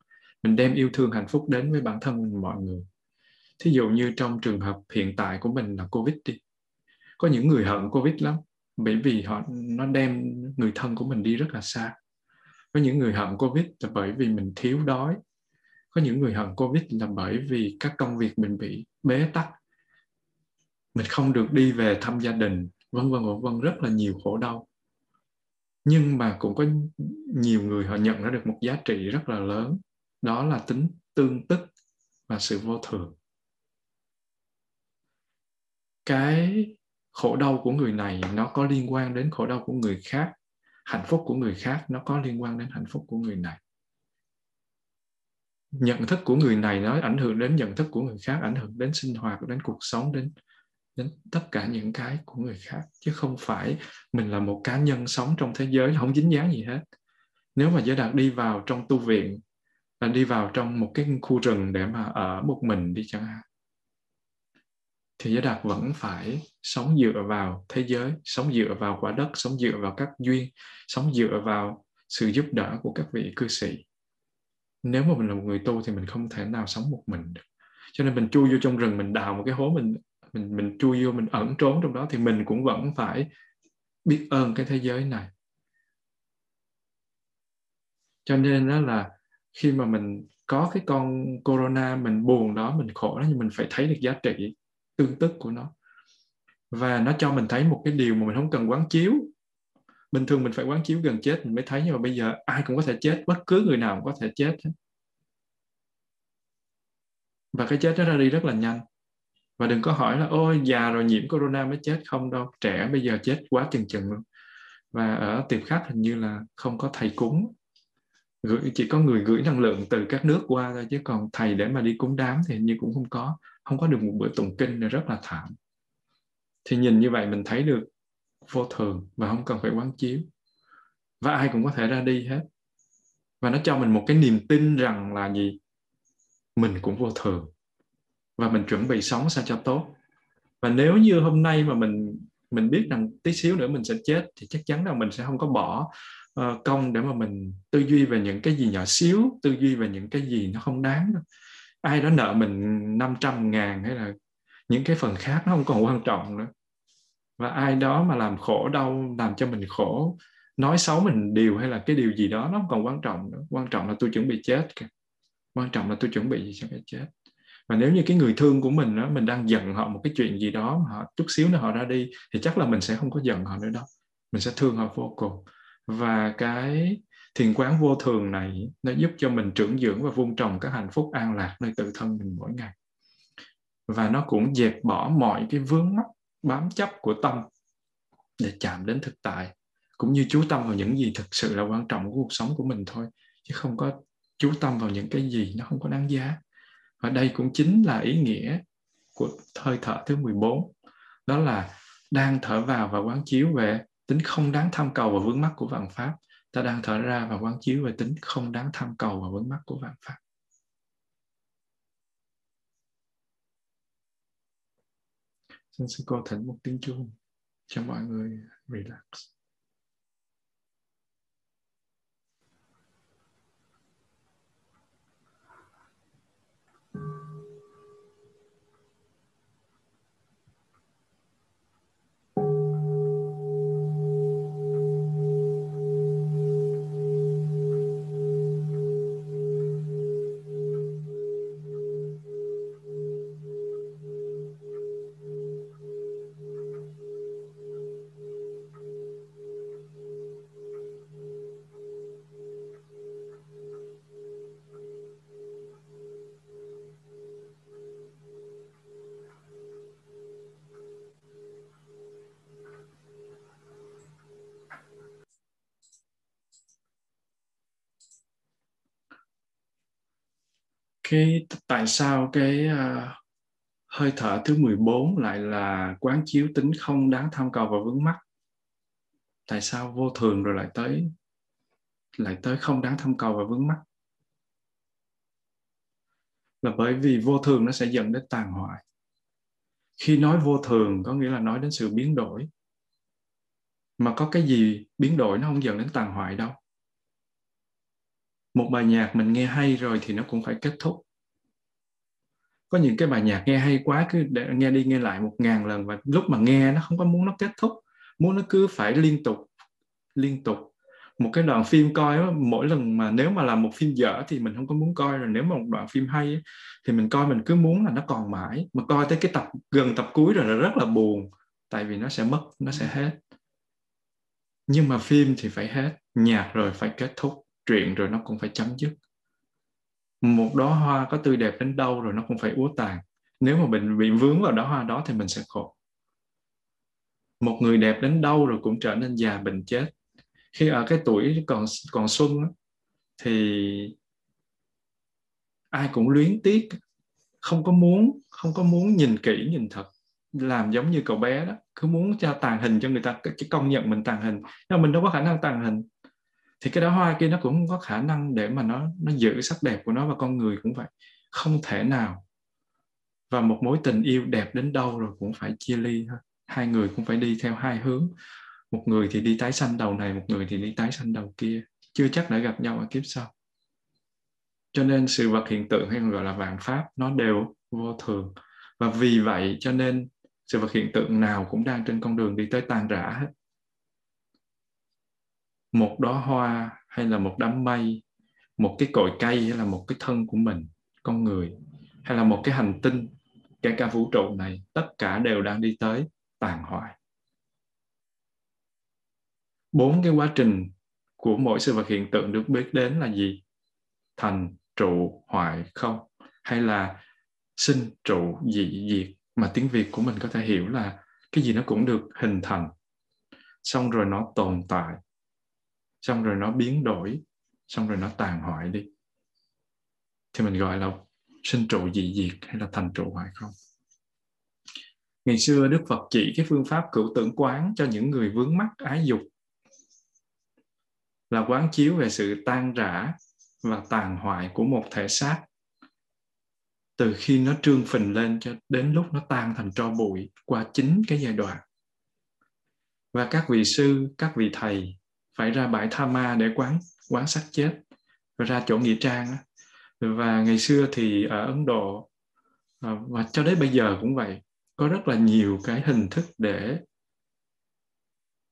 Mình đem yêu thương, hạnh phúc đến với bản thân mình mọi người. Thí dụ như trong trường hợp hiện tại của mình là covid đi. Có những người hận covid lắm, bởi vì họ, nó đem người thân của mình đi rất là xa. Có những người hận covid là bởi vì mình thiếu đói có những người hận covid là bởi vì các công việc mình bị bế tắc. Mình không được đi về thăm gia đình, vân vân vân vân, rất là nhiều khổ đau. Nhưng mà cũng có nhiều người họ nhận ra được một giá trị rất là lớn, đó là tính tương tức và sự vô thường. Cái khổ đau của người này nó có liên quan đến khổ đau của người khác, hạnh phúc của người khác nó có liên quan đến hạnh phúc của người này nhận thức của người này nó ảnh hưởng đến nhận thức của người khác, ảnh hưởng đến sinh hoạt, đến cuộc sống, đến đến tất cả những cái của người khác. Chứ không phải mình là một cá nhân sống trong thế giới không dính dáng gì hết. Nếu mà giới đạt đi vào trong tu viện, là đi vào trong một cái khu rừng để mà ở một mình đi chẳng hạn, thì giới đạt vẫn phải sống dựa vào thế giới, sống dựa vào quả đất, sống dựa vào các duyên, sống dựa vào sự giúp đỡ của các vị cư sĩ nếu mà mình là một người tu thì mình không thể nào sống một mình được. Cho nên mình chui vô trong rừng, mình đào một cái hố, mình mình mình chui vô, mình ẩn trốn trong đó thì mình cũng vẫn phải biết ơn cái thế giới này. Cho nên đó là khi mà mình có cái con corona, mình buồn đó, mình khổ đó, nhưng mình phải thấy được giá trị, tương tức của nó. Và nó cho mình thấy một cái điều mà mình không cần quán chiếu bình thường mình phải quán chiếu gần chết mình mới thấy, nhưng mà bây giờ ai cũng có thể chết, bất cứ người nào cũng có thể chết và cái chết nó ra đi rất là nhanh. Và đừng có hỏi là, ôi, già rồi nhiễm corona mới chết. Không đâu, trẻ bây giờ chết quá chừng chừng luôn. Và ở tiệm khác hình như là không có thầy cúng. Gửi, chỉ có người gửi năng lượng từ các nước qua thôi, chứ còn thầy để mà đi cúng đám thì hình như cũng không có. Không có được một bữa tụng kinh là rất là thảm. Thì nhìn như vậy mình thấy được vô thường và không cần phải quán chiếu. Và ai cũng có thể ra đi hết. Và nó cho mình một cái niềm tin rằng là gì? Mình cũng vô thường. Và mình chuẩn bị sống sao cho tốt. Và nếu như hôm nay mà mình mình biết rằng tí xíu nữa mình sẽ chết thì chắc chắn là mình sẽ không có bỏ uh, công để mà mình tư duy về những cái gì nhỏ xíu tư duy về những cái gì nó không đáng đâu. ai đó nợ mình 500 ngàn hay là những cái phần khác nó không còn quan trọng nữa và ai đó mà làm khổ đau, làm cho mình khổ, nói xấu mình điều hay là cái điều gì đó, nó không còn quan trọng nữa. Quan trọng là tôi chuẩn bị chết kìa. Quan trọng là tôi chuẩn bị gì cho cái chết. Và nếu như cái người thương của mình đó mình đang giận họ một cái chuyện gì đó mà họ, chút xíu nữa họ ra đi, thì chắc là mình sẽ không có giận họ nữa đâu. Mình sẽ thương họ vô cùng. Và cái thiền quán vô thường này, nó giúp cho mình trưởng dưỡng và vun trồng các hạnh phúc an lạc nơi tự thân mình mỗi ngày. Và nó cũng dẹp bỏ mọi cái vướng mắc bám chấp của tâm để chạm đến thực tại, cũng như chú tâm vào những gì thực sự là quan trọng của cuộc sống của mình thôi, chứ không có chú tâm vào những cái gì nó không có đáng giá. Và đây cũng chính là ý nghĩa của hơi thở thứ 14 đó là đang thở vào và quán chiếu về tính không đáng tham cầu và vướng mắc của vạn pháp. Ta đang thở ra và quán chiếu về tính không đáng tham cầu và vướng mắc của vạn pháp. Xin sư cô thỉnh một tiếng chuông cho mọi người relax. Cái tại sao cái uh, hơi thở thứ 14 lại là quán chiếu tính không đáng tham cầu và vướng mắc? Tại sao vô thường rồi lại tới lại tới không đáng tham cầu và vướng mắc? Là bởi vì vô thường nó sẽ dẫn đến tàn hoại. Khi nói vô thường có nghĩa là nói đến sự biến đổi. Mà có cái gì biến đổi nó không dẫn đến tàn hoại đâu một bài nhạc mình nghe hay rồi thì nó cũng phải kết thúc. Có những cái bài nhạc nghe hay quá cứ để nghe đi nghe lại một ngàn lần và lúc mà nghe nó không có muốn nó kết thúc. Muốn nó cứ phải liên tục liên tục. Một cái đoạn phim coi đó, mỗi lần mà nếu mà là một phim dở thì mình không có muốn coi rồi. Nếu mà một đoạn phim hay thì mình coi mình cứ muốn là nó còn mãi. Mà coi tới cái tập gần tập cuối rồi là rất là buồn tại vì nó sẽ mất nó sẽ hết. Nhưng mà phim thì phải hết nhạc rồi phải kết thúc chuyện rồi nó cũng phải chấm dứt. Một đóa hoa có tươi đẹp đến đâu rồi nó cũng phải úa tàn. Nếu mà mình bị vướng vào đóa hoa đó thì mình sẽ khổ. Một người đẹp đến đâu rồi cũng trở nên già bệnh chết. Khi ở cái tuổi còn còn xuân thì ai cũng luyến tiếc, không có muốn, không có muốn nhìn kỹ, nhìn thật. Làm giống như cậu bé đó, cứ muốn cho tàn hình cho người ta cái công nhận mình tàn hình. Nhưng mà mình đâu có khả năng tàn hình thì cái đóa hoa kia nó cũng có khả năng để mà nó nó giữ sắc đẹp của nó và con người cũng vậy. Không thể nào. Và một mối tình yêu đẹp đến đâu rồi cũng phải chia ly thôi hai người cũng phải đi theo hai hướng. Một người thì đi tái sanh đầu này, một người thì đi tái sanh đầu kia. Chưa chắc đã gặp nhau ở kiếp sau. Cho nên sự vật hiện tượng hay còn gọi là vạn pháp, nó đều vô thường. Và vì vậy cho nên sự vật hiện tượng nào cũng đang trên con đường đi tới tan rã hết một đóa hoa hay là một đám mây, một cái cội cây hay là một cái thân của mình, con người, hay là một cái hành tinh, kể cả vũ trụ này, tất cả đều đang đi tới tàn hoại. Bốn cái quá trình của mỗi sự vật hiện tượng được biết đến là gì? Thành, trụ, hoại, không. Hay là sinh, trụ, dị, diệt? Mà tiếng việt của mình có thể hiểu là cái gì nó cũng được hình thành. Xong rồi nó tồn tại xong rồi nó biến đổi, xong rồi nó tàn hoại đi. Thì mình gọi là sinh trụ dị diệt hay là thành trụ hoại không? Ngày xưa đức phật chỉ cái phương pháp cửu tưởng quán cho những người vướng mắc ái dục. Là quán chiếu về sự tan rã và tàn hoại của một thể xác. Từ khi nó trương phình lên cho đến lúc nó tan thành tro bụi qua chính cái giai đoạn. Và các vị sư, các vị thầy phải ra bãi tha ma để quán quán xác chết và ra chỗ nghĩa trang và ngày xưa thì ở ấn độ à, và cho đến bây giờ cũng vậy có rất là nhiều cái hình thức để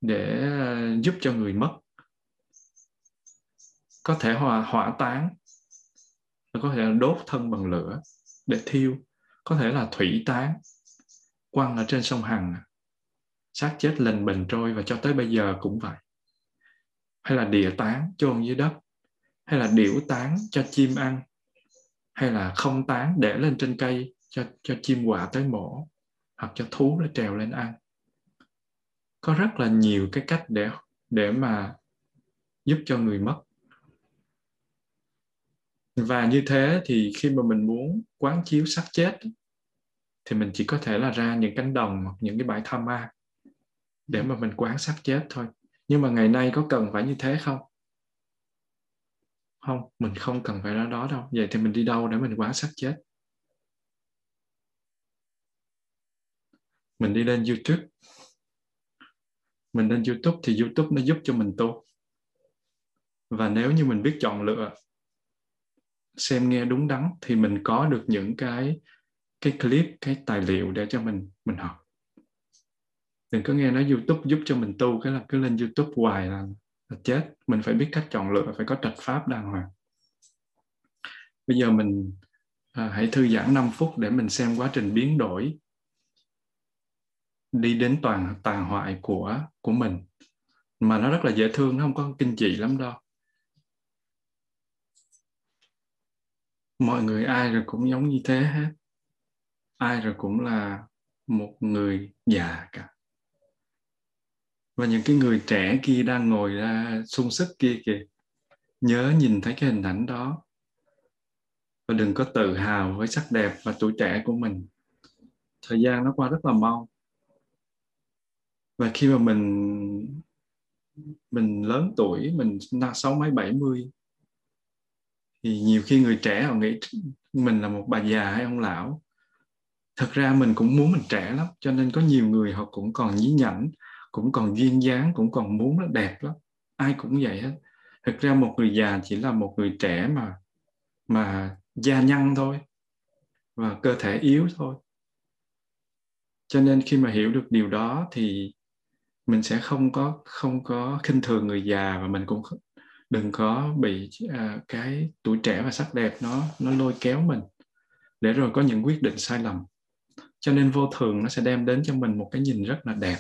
để à, giúp cho người mất. Có thể hỏa, hỏa táng có thể là đốt thân bằng lửa để thiêu. Có thể là thủy táng quăng ở trên sông Hằng. Xác chết lình bình trôi và cho tới bây giờ cũng vậy hay là địa tán chôn dưới đất? Hay là điểu tán cho chim ăn? Hay là không tán để lên trên cây cho cho chim quả tới mổ hoặc cho thú nó trèo lên ăn? Có rất là nhiều cái cách để để mà giúp cho người mất. Và như thế thì khi mà mình muốn quán chiếu sắc chết, thì mình chỉ có thể là ra những cánh đồng hoặc những cái bãi tha ma để mà mình quán sắc chết thôi nhưng mà ngày nay có cần phải như thế không? Không, mình không cần phải ra đó đâu. Vậy thì mình đi đâu để mình quán sát chết? Mình đi lên youtube. Mình lên youtube thì youtube nó giúp cho mình tu. Và nếu như mình biết chọn lựa, xem nghe đúng đắn thì mình có được những cái cái clip, cái tài liệu để cho mình mình học đừng có nghe nói youtube giúp cho mình tu cái là cứ lên youtube hoài là, là chết. Mình phải biết cách chọn lựa phải có trạch pháp đàng hoàng. Bây giờ mình à, hãy thư giãn 5 phút để mình xem quá trình biến đổi đi đến toàn tàn hoại của của mình. Mà nó rất là dễ thương nó không có kinh dị lắm đâu. Mọi người ai rồi cũng giống như thế hết. Ai rồi cũng là một người già cả và những cái người trẻ kia đang ngồi ra sung sức kia kìa, nhớ nhìn thấy cái hình ảnh đó. Và đừng có tự hào với sắc đẹp và tuổi trẻ của mình. Thời gian nó qua rất là mau. Và khi mà mình mình lớn tuổi, mình sáu mấy bảy mươi, thì nhiều khi người trẻ họ nghĩ mình là một bà già hay ông lão. Thật ra mình cũng muốn mình trẻ lắm, cho nên có nhiều người họ cũng còn nhí nhảnh cũng còn duyên dáng cũng còn muốn nó đẹp lắm. Ai cũng vậy hết. Thực ra một người già chỉ là một người trẻ mà mà da nhăn thôi và cơ thể yếu thôi. Cho nên khi mà hiểu được điều đó thì mình sẽ không có không có khinh thường người già và mình cũng đừng có bị à, cái tuổi trẻ và sắc đẹp nó nó lôi kéo mình để rồi có những quyết định sai lầm. Cho nên vô thường nó sẽ đem đến cho mình một cái nhìn rất là đẹp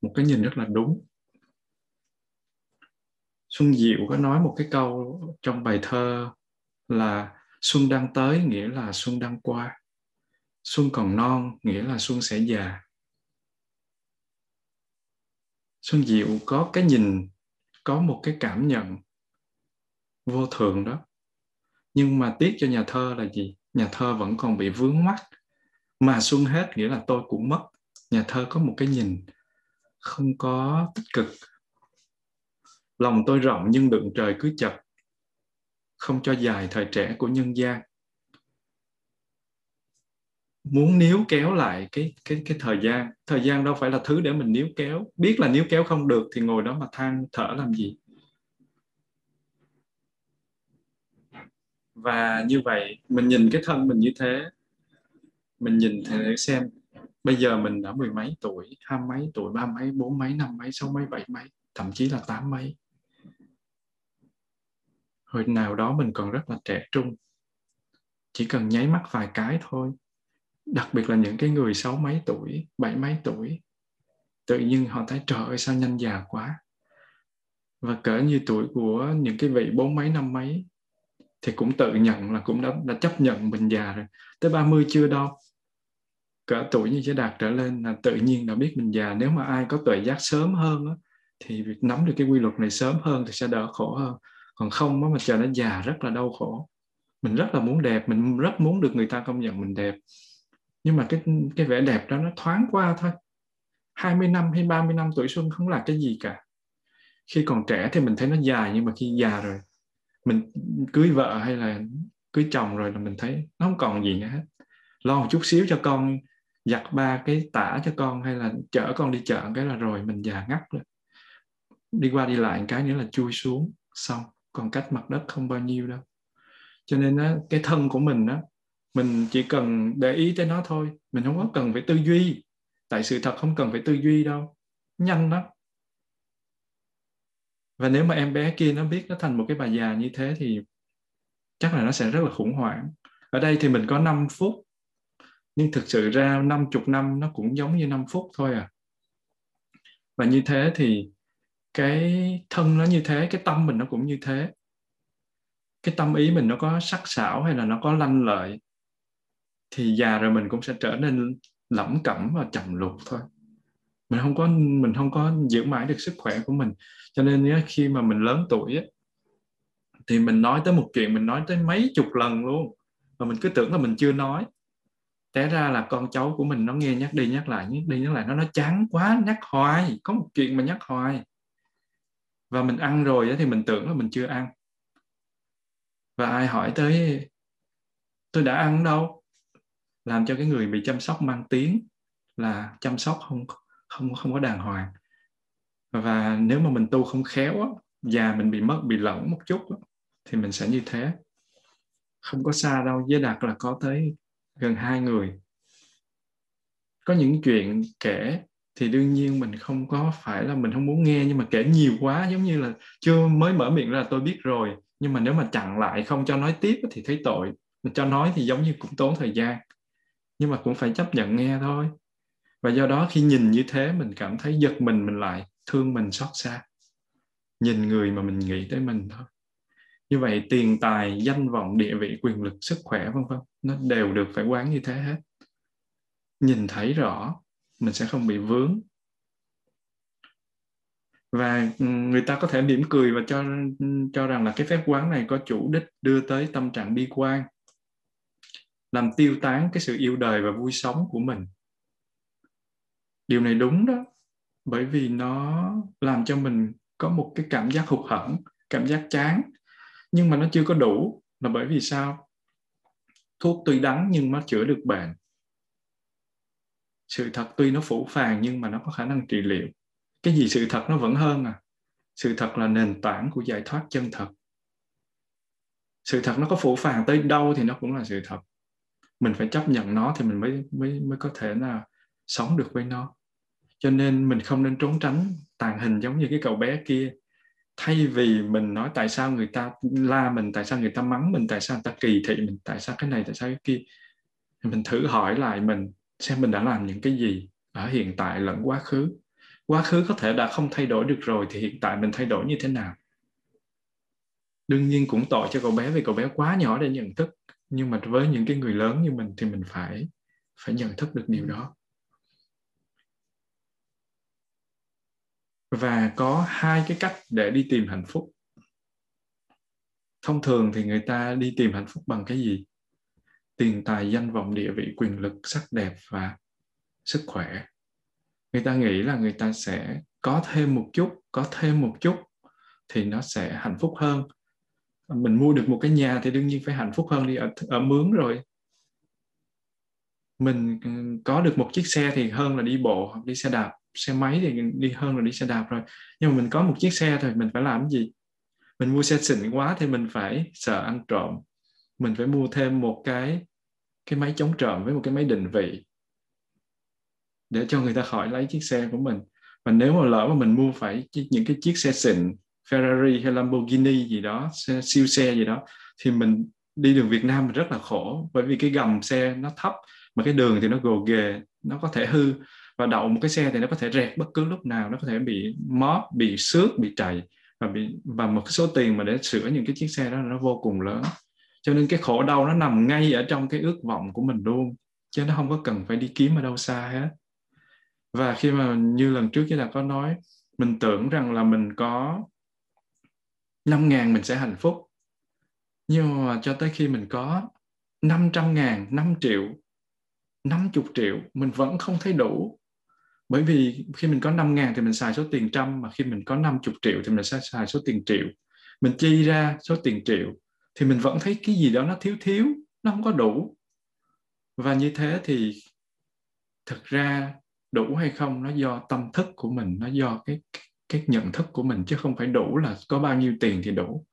một cái nhìn rất là đúng. Xuân diệu có nói một cái câu trong bài thơ là xuân đang tới nghĩa là xuân đang qua, xuân còn non nghĩa là xuân sẽ già. Xuân diệu có cái nhìn, có một cái cảm nhận vô thường đó. Nhưng mà tiếc cho nhà thơ là gì? Nhà thơ vẫn còn bị vướng mắc. Mà xuân hết nghĩa là tôi cũng mất. Nhà thơ có một cái nhìn không có tích cực. Lòng tôi rộng nhưng đựng trời cứ chật, không cho dài thời trẻ của nhân gian. Muốn níu kéo lại cái cái cái thời gian thời gian đâu phải là thứ để mình níu kéo. Biết là níu kéo không được thì ngồi đó mà than thở làm gì? Và như vậy, mình nhìn cái thân mình như thế, mình nhìn để xem bây giờ mình đã mười mấy tuổi hai mấy tuổi ba mấy bốn mấy năm mấy sáu mấy bảy mấy thậm chí là tám mấy. Hồi nào đó mình còn rất là trẻ trung. Chỉ cần nháy mắt vài cái thôi. Đặc biệt là những cái người sáu mấy tuổi bảy mấy tuổi tự nhiên họ thấy trời ơi sao nhanh già quá. Và cỡ như tuổi của những cái vị bốn mấy năm mấy thì cũng tự nhận là cũng đã, đã chấp nhận mình già rồi. Tới 30 chưa đâu cỡ tuổi như thế đạt trở lên là tự nhiên đã biết mình già. Nếu mà ai có tuệ giác sớm hơn á, thì việc nắm được cái quy luật này sớm hơn thì sẽ đỡ khổ hơn. Còn không mà chờ nó già rất là đau khổ. Mình rất là muốn đẹp mình rất muốn được người ta công nhận mình đẹp. Nhưng mà cái cái vẻ đẹp đó nó thoáng qua thôi. 20 năm hay 30 năm tuổi xuân không là cái gì cả. Khi còn trẻ thì mình thấy nó dài nhưng mà khi già rồi mình cưới vợ hay là cưới chồng rồi là mình thấy nó không còn gì nữa hết. Lo một chút xíu cho con giặt ba cái tả cho con hay là chở con đi chợ cái là rồi mình già ngắt rồi. Đi qua đi lại cái nữa là chui xuống xong. Còn cách mặt đất không bao nhiêu đâu. Cho nên á, cái thân của mình á mình chỉ cần để ý tới nó thôi. Mình không có cần phải tư duy. Tại sự thật không cần phải tư duy đâu. Nhanh lắm. Và nếu mà em bé kia nó biết nó thành một cái bà già như thế thì chắc là nó sẽ rất là khủng hoảng. Ở đây thì mình có 5 phút nhưng thực sự ra 50 năm nó cũng giống như 5 phút thôi à. Và như thế thì cái thân nó như thế cái tâm mình nó cũng như thế. Cái tâm ý mình nó có sắc sảo hay là nó có lanh lợi thì già rồi mình cũng sẽ trở nên lẩm cẩm và trầm lục thôi. Mình không có mình không có giữ mãi được sức khỏe của mình. Cho nên khi mà mình lớn tuổi á, thì mình nói tới một chuyện mình nói tới mấy chục lần luôn. Và mình cứ tưởng là mình chưa nói té ra là con cháu của mình nó nghe nhắc đi nhắc lại, nhắc đi nhắc lại, nó nó chán quá, nhắc hoài, có một chuyện mà nhắc hoài. Và mình ăn rồi thì mình tưởng là mình chưa ăn. Và ai hỏi tới, tôi đã ăn đâu? Làm cho cái người bị chăm sóc mang tiếng là chăm sóc không không không có đàng hoàng. Và nếu mà mình tu không khéo già mình bị mất, bị lỏng một chút thì mình sẽ như thế. Không có xa đâu với đạt là có tới gần hai người. Có những chuyện kể thì đương nhiên mình không có phải là mình không muốn nghe, nhưng mà kể nhiều quá, giống như là chưa mới mở miệng ra tôi biết rồi. Nhưng mà nếu mà chặn lại không cho nói tiếp thì thấy tội. Mình cho nói thì giống như cũng tốn thời gian. Nhưng mà cũng phải chấp nhận nghe thôi. Và do đó khi nhìn như thế, mình cảm thấy giật mình mình lại, thương mình xót xa. Nhìn người mà mình nghĩ tới mình thôi như vậy tiền tài, danh vọng, địa vị, quyền lực, sức khỏe, vân vân, nó đều được phải quán như thế hết. Nhìn thấy rõ, mình sẽ không bị vướng. Và người ta có thể mỉm cười và cho cho rằng là cái phép quán này có chủ đích đưa tới tâm trạng bi quan, làm tiêu tán cái sự yêu đời và vui sống của mình. Điều này đúng đó, bởi vì nó làm cho mình có một cái cảm giác hụt hẫng, cảm giác chán nhưng mà nó chưa có đủ là bởi vì sao? Thuốc tuy đắng nhưng nó chữa được bệnh. Sự thật tuy nó phủ phàng nhưng mà nó có khả năng trị liệu. Cái gì sự thật nó vẫn hơn à? Sự thật là nền tảng của giải thoát chân thật. Sự thật nó có phủ phàng tới đâu thì nó cũng là sự thật. Mình phải chấp nhận nó thì mình mới mới mới có thể là sống được với nó. Cho nên mình không nên trốn tránh tàn hình giống như cái cậu bé kia thay vì mình nói tại sao người ta la mình, tại sao người ta mắng mình, tại sao người ta kỳ thị mình, tại sao cái này, tại sao cái kia mình thử hỏi lại mình xem mình đã làm những cái gì ở hiện tại lẫn quá khứ. Quá khứ có thể đã không thay đổi được rồi thì hiện tại mình thay đổi như thế nào? Đương nhiên cũng tội cho cậu bé vì cậu bé quá nhỏ để nhận thức, nhưng mà với những cái người lớn như mình thì mình phải phải nhận thức được điều đó. Và có hai cái cách để đi tìm hạnh phúc. Thông thường thì người ta đi tìm hạnh phúc bằng cái gì? Tiền tài danh vọng địa vị quyền lực sắc đẹp và sức khỏe. Người ta nghĩ là người ta sẽ có thêm một chút có thêm một chút thì nó sẽ hạnh phúc hơn. Mình mua được một cái nhà thì đương nhiên phải hạnh phúc hơn đi ở, ở mướn rồi. Mình ừ, có được một chiếc xe thì hơn là đi bộ hoặc đi xe đạp xe máy thì đi hơn là đi xe đạp rồi. Nhưng mà mình có một chiếc xe thôi mình phải làm gì? Mình mua xe xịn quá thì mình phải sợ ăn trộm. Mình phải mua thêm một cái cái máy chống trộm với một cái máy định vị để cho người ta khỏi lấy chiếc xe của mình. Và nếu mà lỡ mà mình mua phải những cái chiếc xe xịn Ferrari hay Lamborghini gì đó xe, siêu xe gì đó thì mình đi đường Việt Nam mình rất là khổ. Bởi vì cái gầm xe nó thấp mà cái đường thì nó gồ ghề nó có thể hư và đậu một cái xe thì nó có thể rẹt bất cứ lúc nào nó có thể bị móp bị xước bị chạy và bị và một cái số tiền mà để sửa những cái chiếc xe đó nó vô cùng lớn. Cho nên cái khổ đau nó nằm ngay ở trong cái ước vọng của mình luôn chứ nó không có cần phải đi kiếm ở đâu xa hết. Và khi mà như lần trước chúng ta có nói mình tưởng rằng là mình có 5 ngàn mình sẽ hạnh phúc. Nhưng mà cho tới khi mình có 500 ngàn, 5 triệu, 50 triệu mình vẫn không thấy đủ bởi vì khi mình có 5 ngàn thì mình xài số tiền trăm, mà khi mình có 50 triệu thì mình sẽ xài số tiền triệu. Mình chi ra số tiền triệu thì mình vẫn thấy cái gì đó nó thiếu thiếu, nó không có đủ. Và như thế thì thực ra đủ hay không nó do tâm thức của mình, nó do cái cái nhận thức của mình, chứ không phải đủ là có bao nhiêu tiền thì đủ.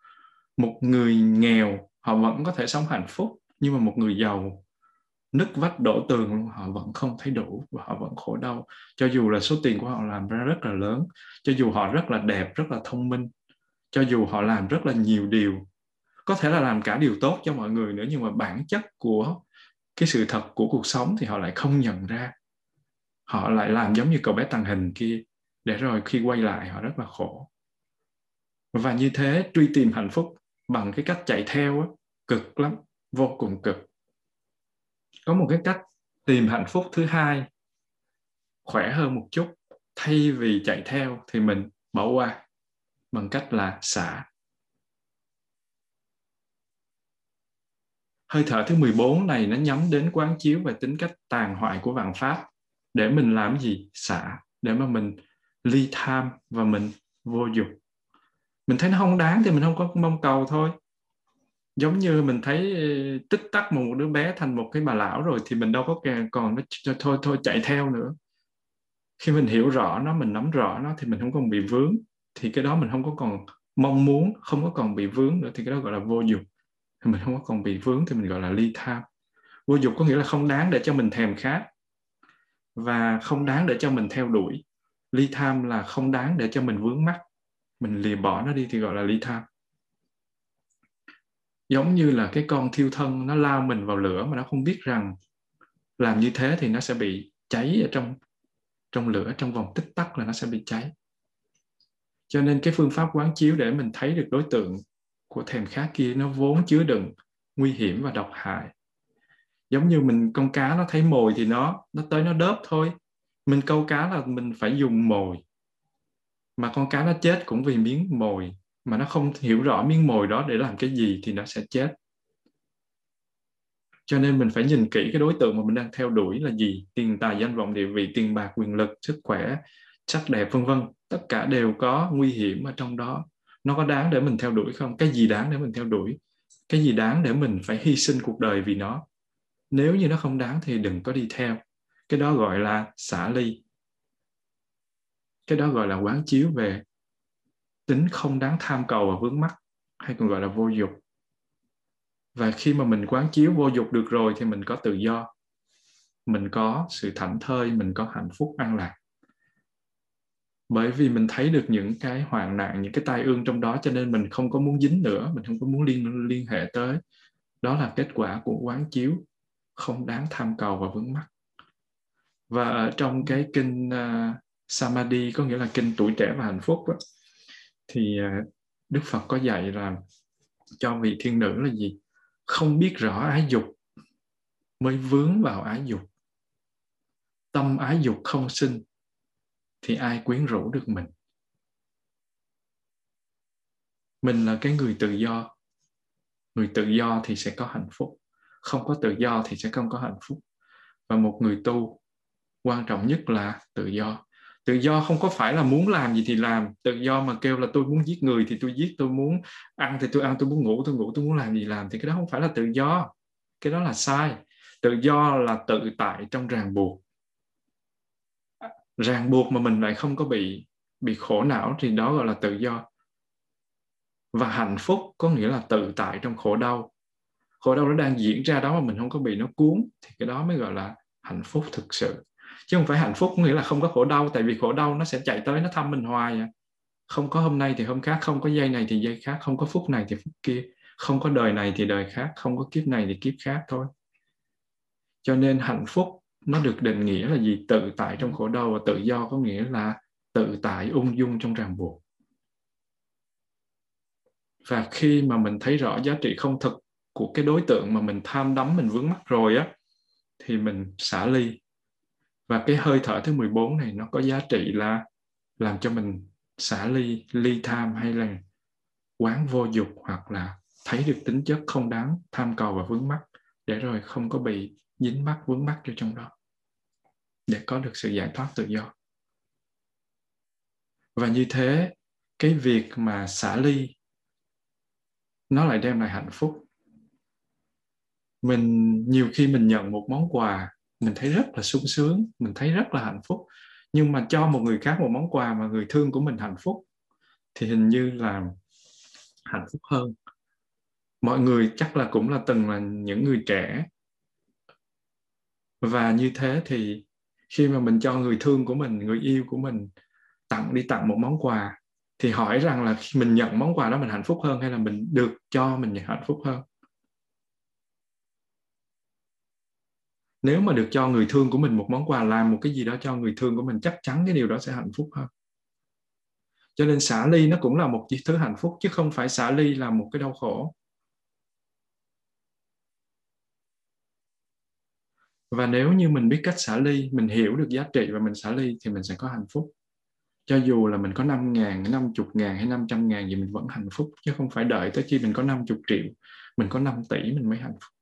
Một người nghèo, họ vẫn có thể sống hạnh phúc, nhưng mà một người giàu nứt vách đổ tường luôn họ vẫn không thấy đủ và họ vẫn khổ đau. Cho dù là số tiền của họ làm ra rất là lớn cho dù họ rất là đẹp rất là thông minh cho dù họ làm rất là nhiều điều có thể là làm cả điều tốt cho mọi người nữa nhưng mà bản chất của cái sự thật của cuộc sống thì họ lại không nhận ra. Họ lại làm giống như cậu bé tàng hình kia để rồi khi quay lại họ rất là khổ. Và như thế truy tìm hạnh phúc bằng cái cách chạy theo á, cực lắm vô cùng cực có một cái cách tìm hạnh phúc thứ hai, khỏe hơn một chút. Thay vì chạy theo thì mình bỏ qua bằng cách là xả. Hơi thở thứ 14 này nó nhắm đến quán chiếu về tính cách tàn hoại của vạn pháp. Để mình làm gì? Xả. Để mà mình ly tham và mình vô dục. Mình thấy nó không đáng thì mình không có mong cầu thôi giống như mình thấy ờ, tích tắc một đứa bé thành một cái bà lão rồi thì mình đâu có còn nó thôi thôi chạy theo nữa. Khi mình hiểu rõ nó, mình nắm rõ nó thì mình không còn bị vướng. Thì cái đó mình không có còn mong muốn, không có còn bị vướng nữa thì cái đó gọi là vô dục thì mình không có còn bị vướng thì mình gọi là ly tham. Vô dục có nghĩa là không đáng để cho mình thèm khát và không đáng để cho mình theo đuổi. Ly tham là không đáng để cho mình vướng mắc. Mình lìa bỏ nó đi thì gọi là ly tham giống như là cái con thiêu thân nó lao mình vào lửa mà nó không biết rằng làm như thế thì nó sẽ bị cháy ở trong trong lửa, trong vòng tích tắc là nó sẽ bị cháy. Cho nên cái phương pháp quán chiếu để mình thấy được đối tượng của thèm khát kia nó vốn chứa đựng nguy hiểm và độc hại. Giống như mình con cá nó thấy mồi thì nó nó tới nó đớp thôi. Mình câu cá là mình phải dùng mồi. Mà con cá nó chết cũng vì miếng mồi mà nó không hiểu rõ miếng mồi đó để làm cái gì thì nó sẽ chết. Cho nên mình phải nhìn kỹ cái đối tượng mà mình đang theo đuổi là gì, tiền tài, danh vọng, địa vị, tiền bạc, quyền lực, sức khỏe, sắc đẹp, vân vân. Tất cả đều có nguy hiểm ở trong đó. Nó có đáng để mình theo đuổi không? Cái gì đáng để mình theo đuổi? Cái gì đáng để mình phải hy sinh cuộc đời vì nó? Nếu như nó không đáng thì đừng có đi theo. Cái đó gọi là xả ly. Cái đó gọi là quán chiếu về tính không đáng tham cầu và vướng mắc hay còn gọi là vô dục. Và khi mà mình quán chiếu vô dục được rồi thì mình có tự do. Mình có sự thảnh thơi mình có hạnh phúc an lạc. Bởi vì mình thấy được những cái hoạn nạn những cái tai ương trong đó cho nên mình không có muốn dính nữa mình không có muốn liên liên hệ tới. Đó là kết quả của quán chiếu không đáng tham cầu và vướng mắc. Và ở trong cái kinh uh, Samadhi có nghĩa là kinh tuổi trẻ và hạnh phúc đó, thì à, Đức Phật có dạy là cho vị thiên nữ là gì? Không biết rõ ái dục, mới vướng vào ái dục. Tâm ái dục không sinh thì ai quyến rũ được mình? Mình là cái người tự do. Người tự do thì sẽ có hạnh phúc. Không có tự do thì sẽ không có hạnh phúc. Và một người tu quan trọng nhất là tự do tự do không có phải là muốn làm gì thì làm. Tự do mà kêu là tôi muốn giết người thì tôi giết, tôi muốn ăn thì tôi ăn, tôi muốn ngủ, tôi ngủ, tôi muốn làm gì làm. Thì cái đó không phải là tự do. Cái đó là sai. Tự do là tự tại trong ràng buộc. Ràng buộc mà mình lại không có bị bị khổ não thì đó gọi là tự do. Và hạnh phúc có nghĩa là tự tại trong khổ đau. Khổ đau nó đang diễn ra đó mà mình không có bị nó cuốn, thì cái đó mới gọi là hạnh phúc thực sự chứ không phải hạnh phúc nghĩa là không có khổ đau, tại vì khổ đau nó sẽ chạy tới, nó thăm mình hoài à. không có hôm nay thì hôm khác, không có giây này thì giây khác, không có phút này thì phút kia, không có đời này thì đời khác, không có kiếp này thì kiếp khác thôi. Cho nên hạnh phúc nó được định nghĩa là gì? Tự tại trong khổ đau và tự do có nghĩa là tự tại ung dung trong ràng buộc. Và khi mà mình thấy rõ giá trị không thực của cái đối tượng mà mình tham đắm, mình vướng mắc rồi á, thì mình xả ly và cái hơi thở thứ 14 này nó có giá trị là làm cho mình xả ly ly tham hay là quán vô dục hoặc là thấy được tính chất không đáng tham cầu và vướng mắc, để rồi không có bị dính mắc, vướng mắc vô trong đó, để có được sự giải thoát tự do. Và như thế, cái việc mà xả ly, nó lại đem lại hạnh phúc. Mình, nhiều khi mình nhận một món quà mình thấy rất là sung sướng, mình thấy rất là hạnh phúc. Nhưng mà cho một người khác một món quà mà người thương của mình hạnh phúc, thì hình như là hạnh phúc hơn. Mọi người chắc là cũng là từng là những người trẻ. Và như thế thì khi mà mình cho người thương của mình, người yêu của mình tặng đi tặng một món quà, thì hỏi rằng là khi mình nhận món quà đó mình hạnh phúc hơn hay là mình được cho mình hạnh phúc hơn? Nếu mà được cho người thương của mình một món quà làm một cái gì đó cho người thương của mình chắc chắn cái điều đó sẽ hạnh phúc hơn. Cho nên xả ly nó cũng là một thứ hạnh phúc chứ không phải xả ly là một cái đau khổ. Và nếu như mình biết cách xả ly mình hiểu được giá trị và mình xả ly thì mình sẽ có hạnh phúc. Cho dù là mình có 5 ngàn, 50 ngàn hay 500 ngàn gì mình vẫn hạnh phúc chứ không phải đợi tới khi mình có 50 triệu mình có 5 tỷ mình mới hạnh phúc.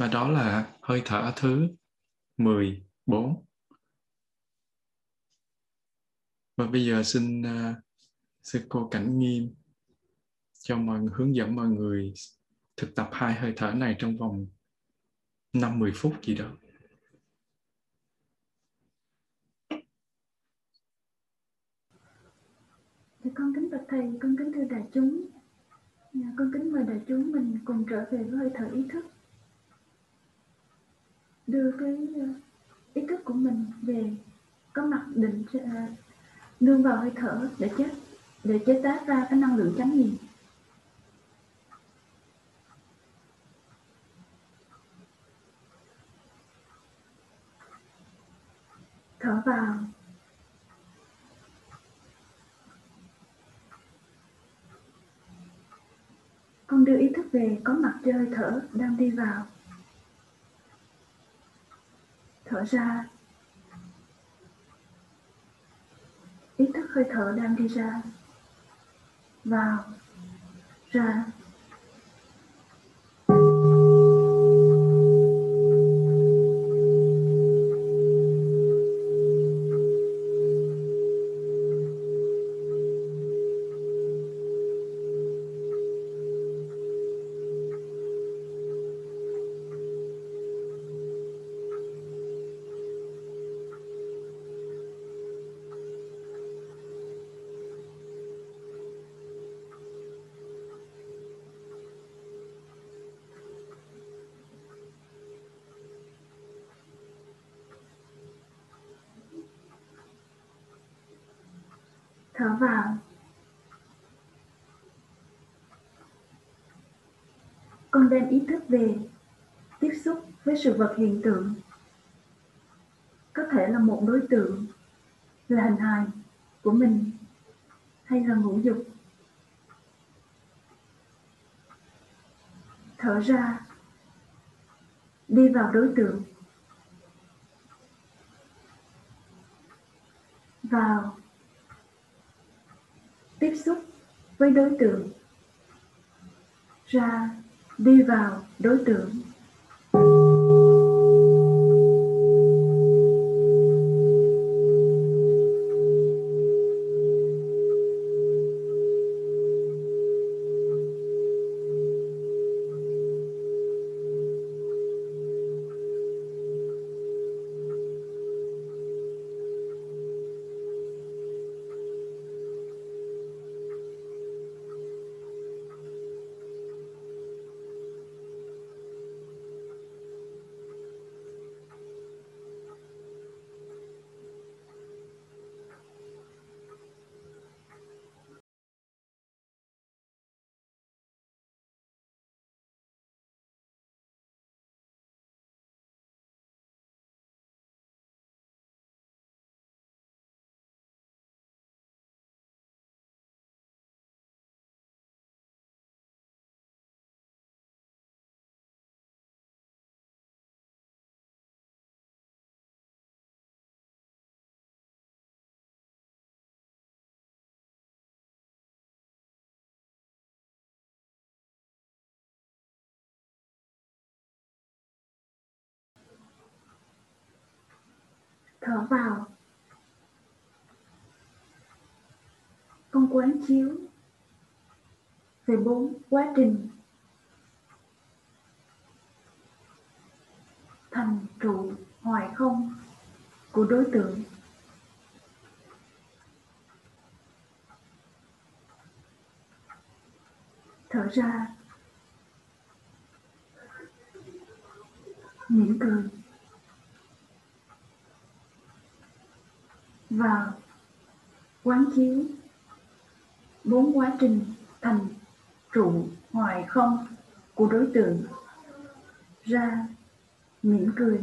Và đó là hơi thở thứ 14 và bây giờ xin uh, sư cô cảnh nghiêm cho mọi người hướng dẫn mọi người thực tập hai hơi thở này trong vòng 5-10 phút gì đó. Thì con kính bạch thầy, con kính thưa đại chúng. Dạ, con kính mời đại chúng mình cùng trở về với hơi thở ý thức. Đưa cái ờ, ý thức của mình về có mặt định ờ, nương vào hơi thở để chết, để chế tác ra cái năng lượng chánh niệm. Thở vào. Con đưa ý thức về có mặt chơi thở đang đi vào thở ra. Ý thức hơi thở đang đi ra. Vào. Ra thở vào con đem ý thức về, tiếp xúc với sự vật hiện tượng. Có thể là một đối tượng, là hình hài của mình, hay là ngũ dục. Thở ra, đi vào đối tượng. Vào, tiếp xúc với đối tượng. Ra đi vào đối tượng. Thở vào. Con quán chiếu về bốn quá trình thành trụ hoài không của đối tượng. Thở ra. Mỉm cười. Vào quán chiếu. Bốn quá trình thành trụ hoài không của đối tượng. Ra mỉm cười.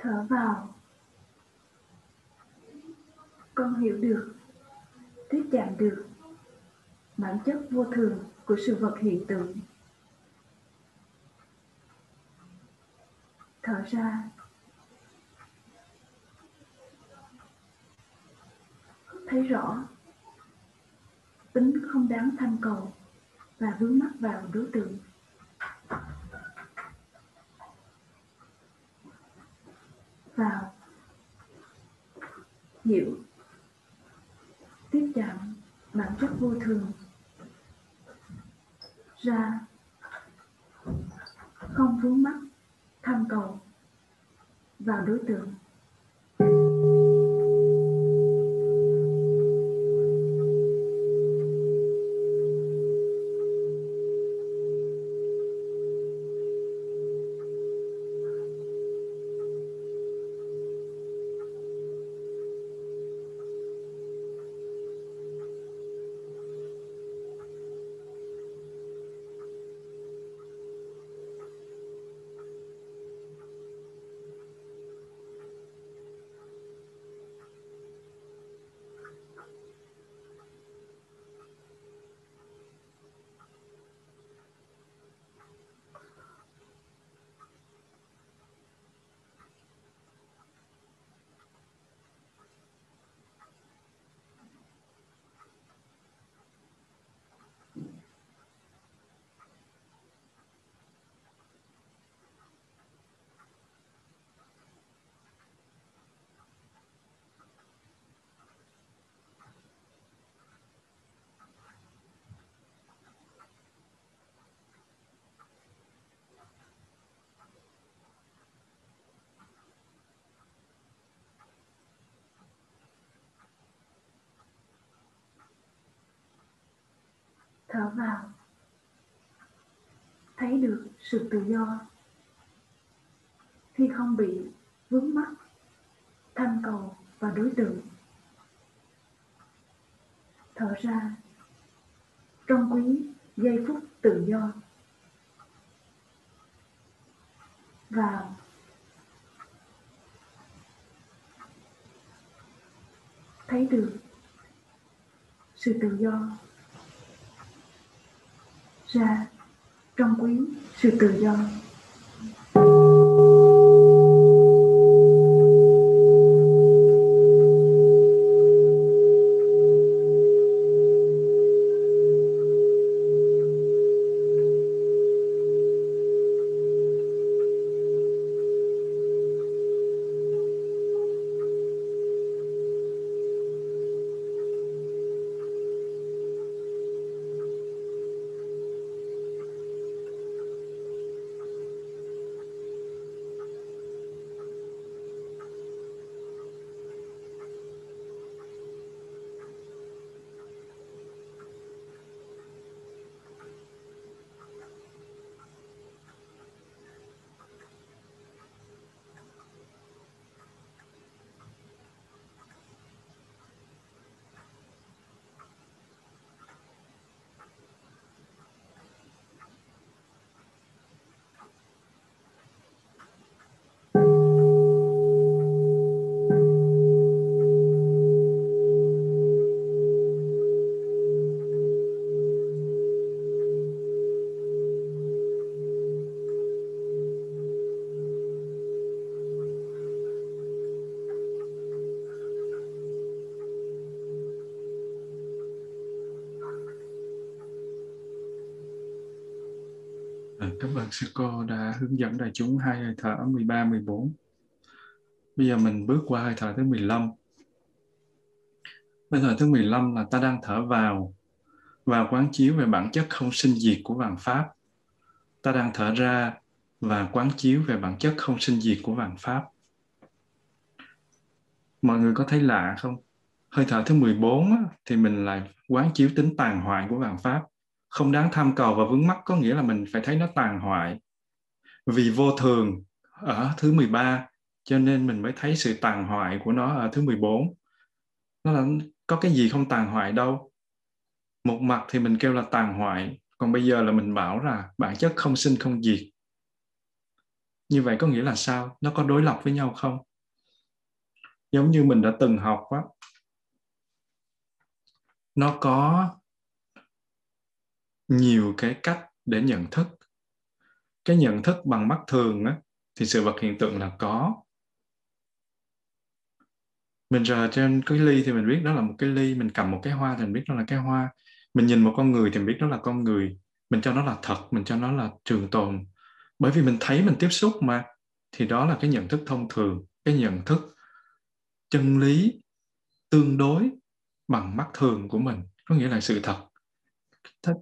Thở vào. Con hiểu được tiếp chạm được bản chất vô thường của sự vật hiện tượng. Thở ra. Thấy rõ, tính không đáng tham cầu và vướng mắc vào đối tượng. Vào. Hiểu. Tiếp chạm bản chất vô thường. Ra. Không vướng mắc, tham cầu vào đối tượng. Thở vào. Thấy được sự tự do. Khi không bị vướng mắc, tham cầu và đối tượng, thở ra trong quý giây phút tự do. Vào thấy được sự tự do ra trong quyến sự tự do Cảm ơn sư cô đã hướng dẫn đại chúng hai hơi thở 13, 14. Bây giờ mình bước qua hơi thở thứ 15. Hơi thở thứ 15 là ta đang thở vào và quán chiếu về bản chất không sinh diệt của vạn pháp. Ta đang thở ra và quán chiếu về bản chất không sinh diệt của vạn pháp. Mọi người có thấy lạ không? Hơi thở thứ 14 á, thì mình lại quán chiếu tính tàn hoại của vạn pháp không đáng tham cầu và vướng mắc có nghĩa là mình phải thấy nó tàn hoại vì vô thường ở thứ 13 cho nên mình mới thấy sự tàn hoại của nó ở thứ 14 nó là, có cái gì không tàn hoại đâu. Một mặt thì mình kêu là tàn hoại, còn bây giờ là mình bảo là bản chất không sinh không diệt. Như vậy có nghĩa là sao? Nó có đối lập với nhau không? Giống như mình đã từng học á, nó có nhiều cái cách để nhận thức cái nhận thức bằng mắt thường á, thì sự vật hiện tượng là có. Mình rờ trên cái ly thì mình biết đó là một cái ly mình cầm một cái hoa thì mình biết đó là cái hoa. Mình nhìn một con người thì mình biết đó là con người. Mình cho nó là thật mình cho nó là trường tồn. Bởi vì mình thấy mình tiếp xúc mà thì đó là cái nhận thức thông thường cái nhận thức chân lý tương đối bằng mắt thường của mình. Có nghĩa là sự thật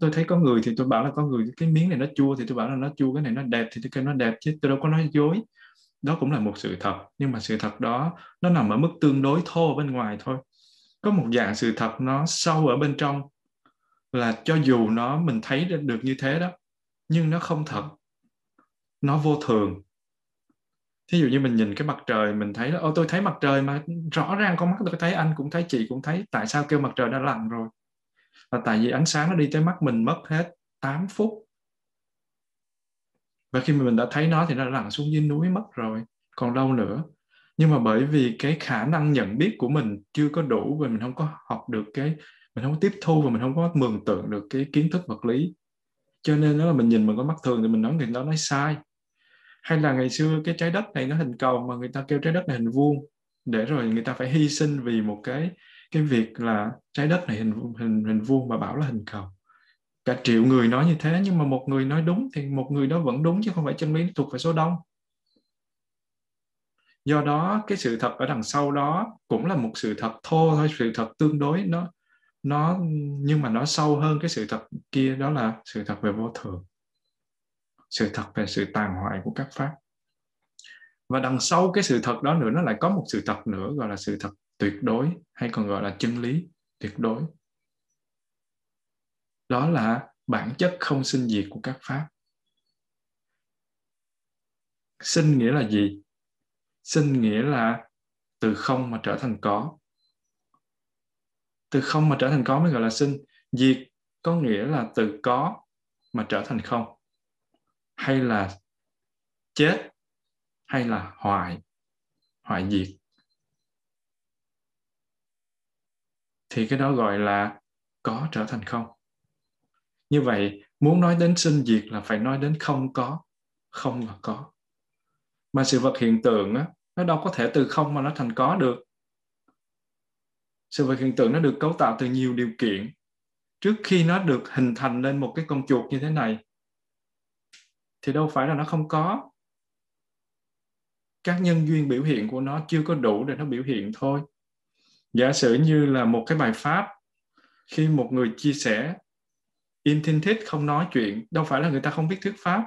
tôi thấy có người thì tôi bảo là có người cái miếng này nó chua thì tôi bảo là nó chua, cái này nó đẹp thì tôi kêu nó đẹp chứ tôi đâu có nói dối. Đó cũng là một sự thật, nhưng mà sự thật đó nó nằm ở mức tương đối thô bên ngoài thôi. Có một dạng sự thật nó sâu ở bên trong là cho dù nó mình thấy được như thế đó, nhưng nó không thật. Nó vô thường. Thí dụ như mình nhìn cái mặt trời, mình thấy là ô tôi thấy mặt trời mà rõ ràng con mắt tôi thấy, anh cũng thấy, chị cũng thấy, tại sao kêu mặt trời đã lặn rồi? Là tại vì ánh sáng nó đi tới mắt mình mất hết 8 phút. Và khi mà mình đã thấy nó thì nó đã lặn xuống dưới núi mất rồi, còn đâu nữa. Nhưng mà bởi vì cái khả năng nhận biết của mình chưa có đủ và mình không có học được cái, mình không có tiếp thu và mình không có mường tượng được cái kiến thức vật lý. Cho nên đó là mình nhìn bằng con mắt thường thì mình nói người đó nói sai. Hay là ngày xưa cái trái đất này nó hình cầu mà người ta kêu trái đất này hình vuông, để rồi người ta phải hy sinh vì một cái cái việc là trái đất này hình hình hình vuông mà bảo là hình cầu. Cả triệu người nói như thế, nhưng mà một người nói đúng thì một người đó vẫn đúng, chứ không phải chân lý thuộc về số đông. Do đó, cái sự thật ở đằng sau đó cũng là một sự thật thô thôi, sự thật tương đối. Nó nó, nhưng mà nó sâu hơn cái sự thật kia, đó là sự thật về vô thường. Sự thật về sự tàn hoại của các pháp. Và đằng sau cái sự thật đó nữa, nó lại có một sự thật nữa, gọi là sự thật tuyệt đối, hay còn gọi là chân lý, tuyệt đối. Đó là bản chất không sinh diệt của các pháp. Sinh nghĩa là gì? Sinh nghĩa là từ không mà trở thành có. Từ không mà trở thành có mới gọi là sinh. Diệt có nghĩa là từ có mà trở thành không. Hay là chết, hay là hoại hoại diệt. Thì cái đó gọi là có trở thành không. Như vậy muốn nói đến sinh diệt là phải nói đến không có không và có. Mà sự vật hiện tượng á, nó đâu có thể từ không mà nó thành có được. Sự vật hiện tượng nó được cấu tạo từ nhiều điều kiện. Trước khi nó được hình thành lên một cái con chuột như thế này thì đâu phải là nó không có. Các nhân duyên biểu hiện của nó chưa có đủ để nó biểu hiện thôi giả sử như là một cái bài pháp khi một người chia sẻ im thinh thích không nói chuyện, đâu phải là người ta không biết thuyết pháp.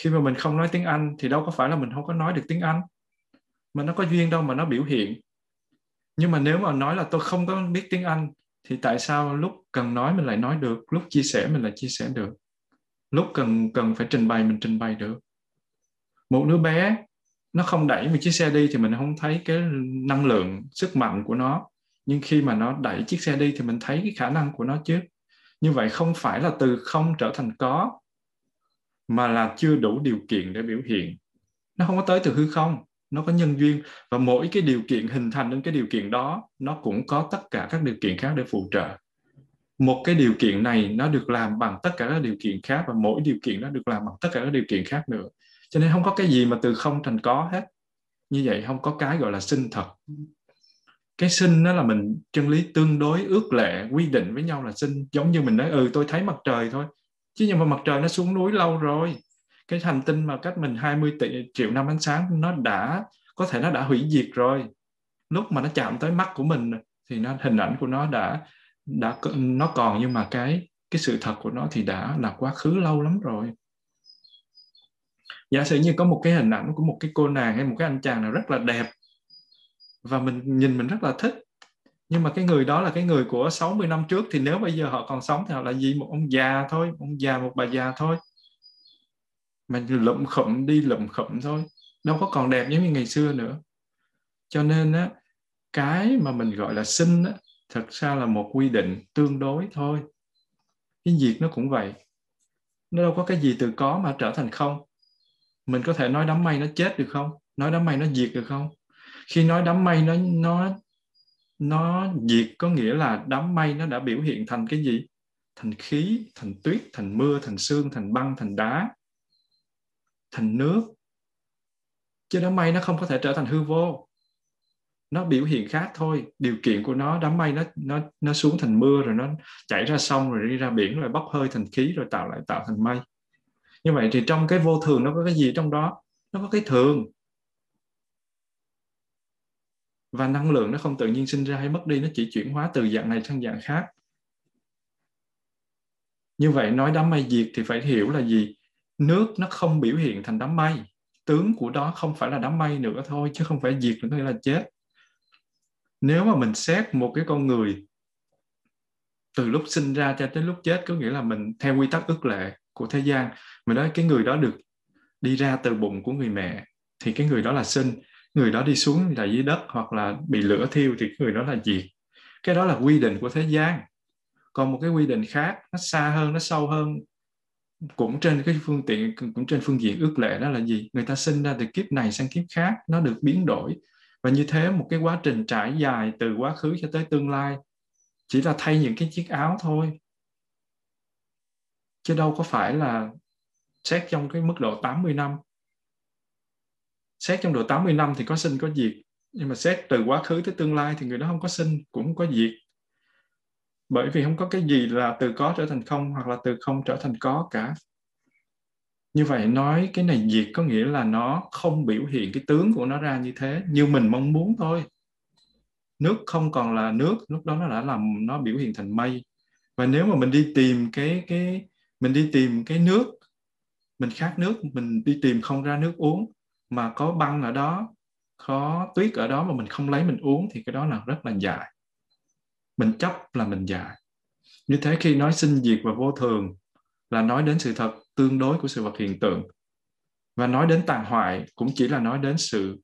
Khi mà mình không nói tiếng anh thì đâu có phải là mình không có nói được tiếng anh, mà nó có duyên đâu mà nó biểu hiện. Nhưng mà nếu mà nói là tôi không có biết tiếng anh thì tại sao lúc cần nói mình lại nói được, lúc chia sẻ mình lại chia sẻ được? Lúc cần cần phải trình bày mình trình bày được. Một đứa bé nó không đẩy một chiếc xe đi thì mình không thấy cái năng lượng, sức mạnh của nó. Nhưng khi mà nó đẩy chiếc xe đi thì mình thấy cái khả năng của nó chứ. Như vậy không phải là từ không trở thành có, mà là chưa đủ điều kiện để biểu hiện. Nó không có tới từ hư không, nó có nhân duyên. Và mỗi cái điều kiện hình thành đến cái điều kiện đó, nó cũng có tất cả các điều kiện khác để phụ trợ. Một cái điều kiện này nó được làm bằng tất cả các điều kiện khác và mỗi điều kiện nó được làm bằng tất cả các điều kiện khác nữa cho nên không có cái gì mà từ không thành có hết. Như vậy không có cái gọi là sinh thật. Cái sinh đó là mình chân lý tương đối ước lệ quy định với nhau là sinh. Giống như mình nói ừ tôi thấy mặt trời thôi. Chứ nhưng mà mặt trời nó xuống núi lâu rồi. Cái hành tinh mà cách mình 20 tỷ, triệu năm ánh sáng nó đã có thể nó đã hủy diệt rồi. Lúc mà nó chạm tới mắt của mình thì nó hình ảnh của nó đã đã nó còn. Nhưng mà cái cái sự thật của nó thì đã là quá khứ lâu lắm rồi giả sử như có một cái hình ảnh của một cái cô nàng hay một cái anh chàng nào rất là đẹp và mình nhìn mình rất là thích, nhưng mà cái người đó là cái người của 60 năm trước, thì nếu bây giờ họ còn sống thì họ là gì? Một ông già thôi, ông già một bà già thôi. Mình lụm khụm đi, lụm khụm thôi. Đâu có còn đẹp giống như ngày xưa nữa. Cho nên á, cái mà mình gọi là sinh á, thật ra là một quy định tương đối thôi. Cái diệt nó cũng vậy. Nó đâu có cái gì từ có mà trở thành không mình có thể nói đám mây nó chết được không? Nói đám mây nó diệt được không? Khi nói đám mây nó nó nó diệt có nghĩa là đám mây nó đã biểu hiện thành cái gì? Thành khí, thành tuyết, thành mưa, thành sương, thành băng, thành đá, thành nước. Chứ đám mây nó không có thể trở thành hư vô. Nó biểu hiện khác thôi. Điều kiện của nó, đám mây nó nó nó xuống thành mưa, rồi nó chảy ra sông, rồi đi ra biển, rồi bốc hơi thành khí, rồi tạo lại, tạo thành mây như vậy thì trong cái vô thường nó có cái gì trong đó? Nó có cái thường. Và năng lượng nó không tự nhiên sinh ra hay mất đi, nó chỉ chuyển hóa từ dạng này sang dạng khác. Như vậy nói đám mây diệt thì phải hiểu là gì? Nước nó không biểu hiện thành đám mây. Tướng của đó không phải là đám mây nữa thôi, chứ không phải diệt nữa nghĩa là chết. Nếu mà mình xét một cái con người từ lúc sinh ra cho tới lúc chết, có nghĩa là mình theo quy tắc ước lệ của thế gian. Mình nói cái người đó được đi ra từ bụng của người mẹ, thì cái người đó là sinh. Người đó đi xuống là dưới đất hoặc là bị lửa thiêu thì người đó là diệt. Cái đó là quy định của thế gian. Còn một cái quy định khác, nó xa hơn, nó sâu hơn, cũng trên cái phương tiện, cũng trên phương diện ước lệ đó là gì? Người ta sinh ra từ kiếp này sang kiếp khác, nó được biến đổi. Và như thế, một cái quá trình trải dài từ quá khứ cho tới tương lai, chỉ là thay những cái chiếc áo thôi chứ đâu có phải là xét trong cái mức độ 80 năm. Xét trong độ 80 năm thì có sinh có diệt. Nhưng mà xét từ quá khứ tới tương lai thì người đó không có sinh, cũng không có diệt. Bởi vì không có cái gì là từ có trở thành không hoặc là từ không trở thành có cả. Như vậy nói cái này diệt có nghĩa là nó không biểu hiện cái tướng của nó ra như thế, như mình mong muốn thôi. Nước không còn là nước, lúc đó nó đã làm nó biểu hiện thành mây. Và nếu mà mình đi tìm cái cái mình đi tìm cái nước, mình khát nước, mình đi tìm không ra nước uống, mà có băng ở đó, có tuyết ở đó mà mình không lấy mình uống thì cái đó là rất là dài. Mình chấp là mình dài. Như thế khi nói sinh diệt và vô thường là nói đến sự thật tương đối của sự vật hiện tượng. Và nói đến tàn hoại cũng chỉ là nói đến sự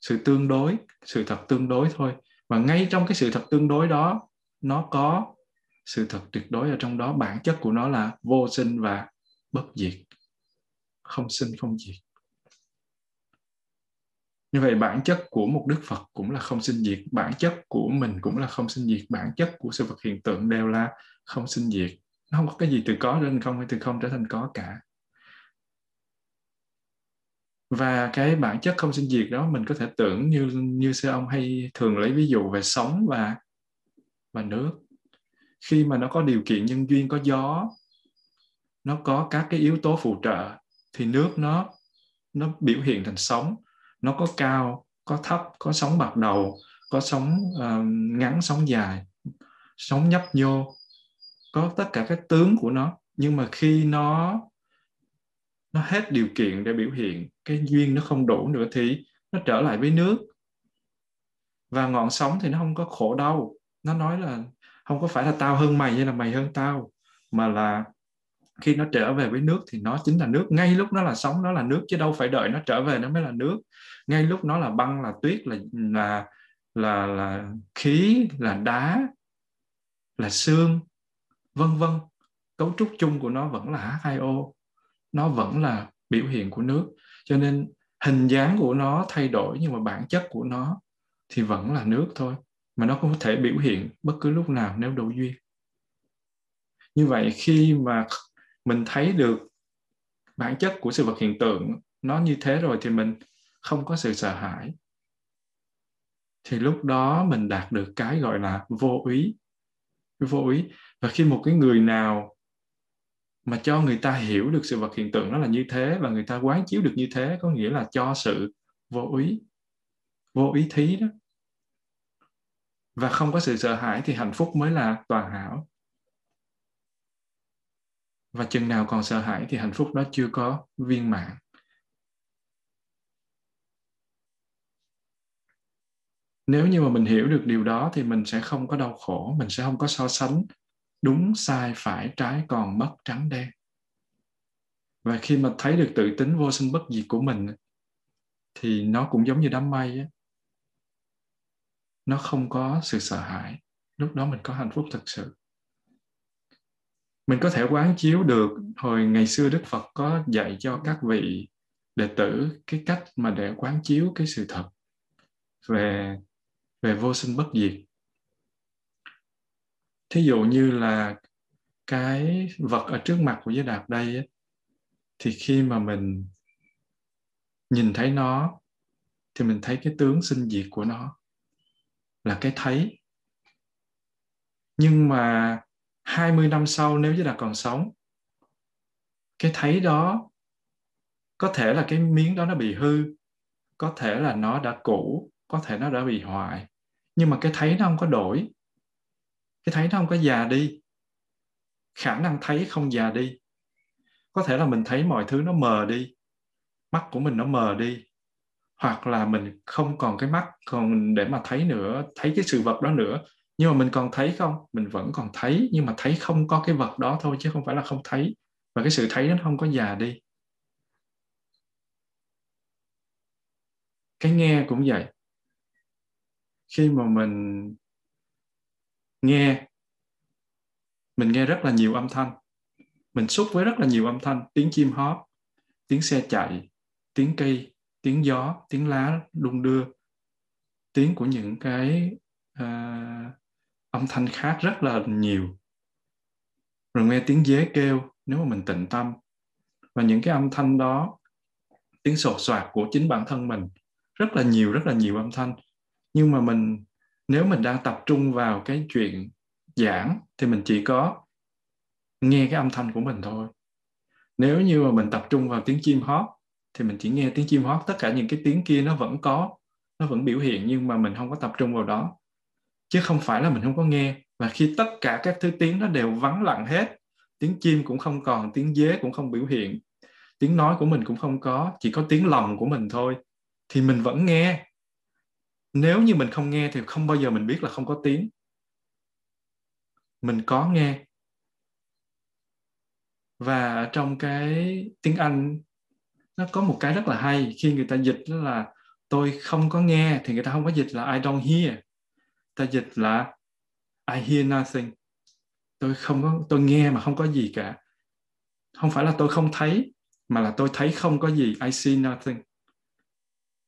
sự tương đối, sự thật tương đối thôi. Và ngay trong cái sự thật tương đối đó, nó có sự thật tuyệt đối ở trong đó, bản chất của nó là vô sinh và bất diệt. Không sinh, không diệt. Như vậy, bản chất của một đức phật cũng là không sinh diệt. Bản chất của mình cũng là không sinh diệt. Bản chất của sự vật hiện tượng đều là không sinh diệt. Nó không có cái gì từ có lên không hay từ không trở thành có cả. Và cái bản chất không sinh diệt đó, mình có thể tưởng như như sư ông hay thường lấy ví dụ về sóng và và nước khi mà nó có điều kiện nhân duyên có gió nó có các cái yếu tố phụ trợ thì nước nó nó biểu hiện thành sóng. Nó có cao có thấp có sóng bạc đầu có sóng uh, ngắn sóng dài sóng nhấp nhô. Có tất cả các tướng của nó. Nhưng mà khi nó nó hết điều kiện để biểu hiện cái duyên nó không đủ nữa thì nó trở lại với nước. Và ngọn sóng thì nó không có khổ đau. Nó nói là không có phải là tao hơn mày hay là mày hơn tao, mà là khi nó trở về với nước thì nó chính là nước. Ngay lúc nó là sóng nó là nước, chứ đâu phải đợi nó trở về nó mới là nước. Ngay lúc nó là băng, là tuyết, là là là là khí, là đá, là xương, vân vân. Cấu trúc chung của nó vẫn là H2O nó vẫn là biểu hiện của nước. Cho nên hình dáng của nó thay đổi nhưng mà bản chất của nó thì vẫn là nước thôi mà nó có thể biểu hiện bất cứ lúc nào nếu đủ duyên. Như vậy khi mà mình thấy được bản chất của sự vật hiện tượng nó như thế rồi thì mình không có sự sợ hãi, thì lúc đó mình đạt được cái gọi là vô ý. Vô ý. Và khi một cái người nào mà cho người ta hiểu được sự vật hiện tượng nó là như thế và người ta quán chiếu được như thế, có nghĩa là cho sự vô ý vô ý thí đó và không có sự sợ hãi thì hạnh phúc mới là toàn hảo và chừng nào còn sợ hãi thì hạnh phúc đó chưa có viên mãn nếu như mà mình hiểu được điều đó thì mình sẽ không có đau khổ, mình sẽ không có so sánh đúng, sai, phải, trái, còn, mất, trắng, đen và khi mà thấy được tự tính vô sinh bất diệt của mình thì nó cũng giống như đám mây ấy nó không có sự sợ hãi. Lúc đó mình có hạnh phúc thật sự. Mình có thể quán chiếu được hồi ngày xưa đức phật có dạy cho các vị đệ tử cái cách mà để quán chiếu cái sự thật về về vô sinh bất diệt. Thí dụ như là cái vật ở trước mặt của giới đạt đây ấy, thì khi mà mình nhìn thấy nó thì mình thấy cái tướng sinh diệt của nó là cái thấy. Nhưng mà 20 năm sau nếu như là còn sống, cái thấy đó có thể là cái miếng đó nó bị hư, có thể là nó đã cũ, có thể nó đã bị hoại. Nhưng mà cái thấy nó không có đổi. Cái thấy nó không có già đi. Khả năng thấy không già đi. Có thể là mình thấy mọi thứ nó mờ đi. Mắt của mình nó mờ đi hoặc là mình không còn cái mắt, còn để mà thấy nữa, thấy cái sự vật đó nữa. Nhưng mà mình còn thấy không? Mình vẫn còn thấy, nhưng mà thấy không có cái vật đó thôi, chứ không phải là không thấy. Và cái sự thấy nó không có già đi. Cái nghe cũng vậy. Khi mà mình nghe mình nghe rất là nhiều âm thanh. Mình xúc với rất là nhiều âm thanh. Tiếng chim hót, tiếng xe chạy, tiếng cây tiếng gió tiếng lá đung đưa tiếng của những cái uh, âm thanh khác rất là nhiều. Rồi nghe tiếng dế kêu nếu mà mình tịnh tâm. Và những cái âm thanh đó tiếng sột soạt của chính bản thân mình rất là nhiều rất là nhiều âm thanh. Nhưng mà mình nếu mình đang tập trung vào cái chuyện giảng thì mình chỉ có nghe cái âm thanh của mình thôi. Nếu như mà mình tập trung vào tiếng chim hót thì mình chỉ nghe tiếng chim hót, tất cả những cái tiếng kia nó vẫn có, nó vẫn biểu hiện nhưng mà mình không có tập trung vào đó. Chứ không phải là mình không có nghe. Và khi tất cả các thứ tiếng nó đều vắng lặng hết, tiếng chim cũng không còn, tiếng dế cũng không biểu hiện, tiếng nói của mình cũng không có, chỉ có tiếng lòng của mình thôi, thì mình vẫn nghe. Nếu như mình không nghe thì không bao giờ mình biết là không có tiếng. Mình có nghe. Và trong cái tiếng anh nó có một cái rất là hay, khi người ta dịch đó là, tôi không có nghe thì người ta không có dịch là, I don't hear ta dịch là, I hear nothing tôi không có, tôi nghe mà không có gì cả. Không phải là tôi không thấy, mà là tôi thấy không có gì. I see nothing.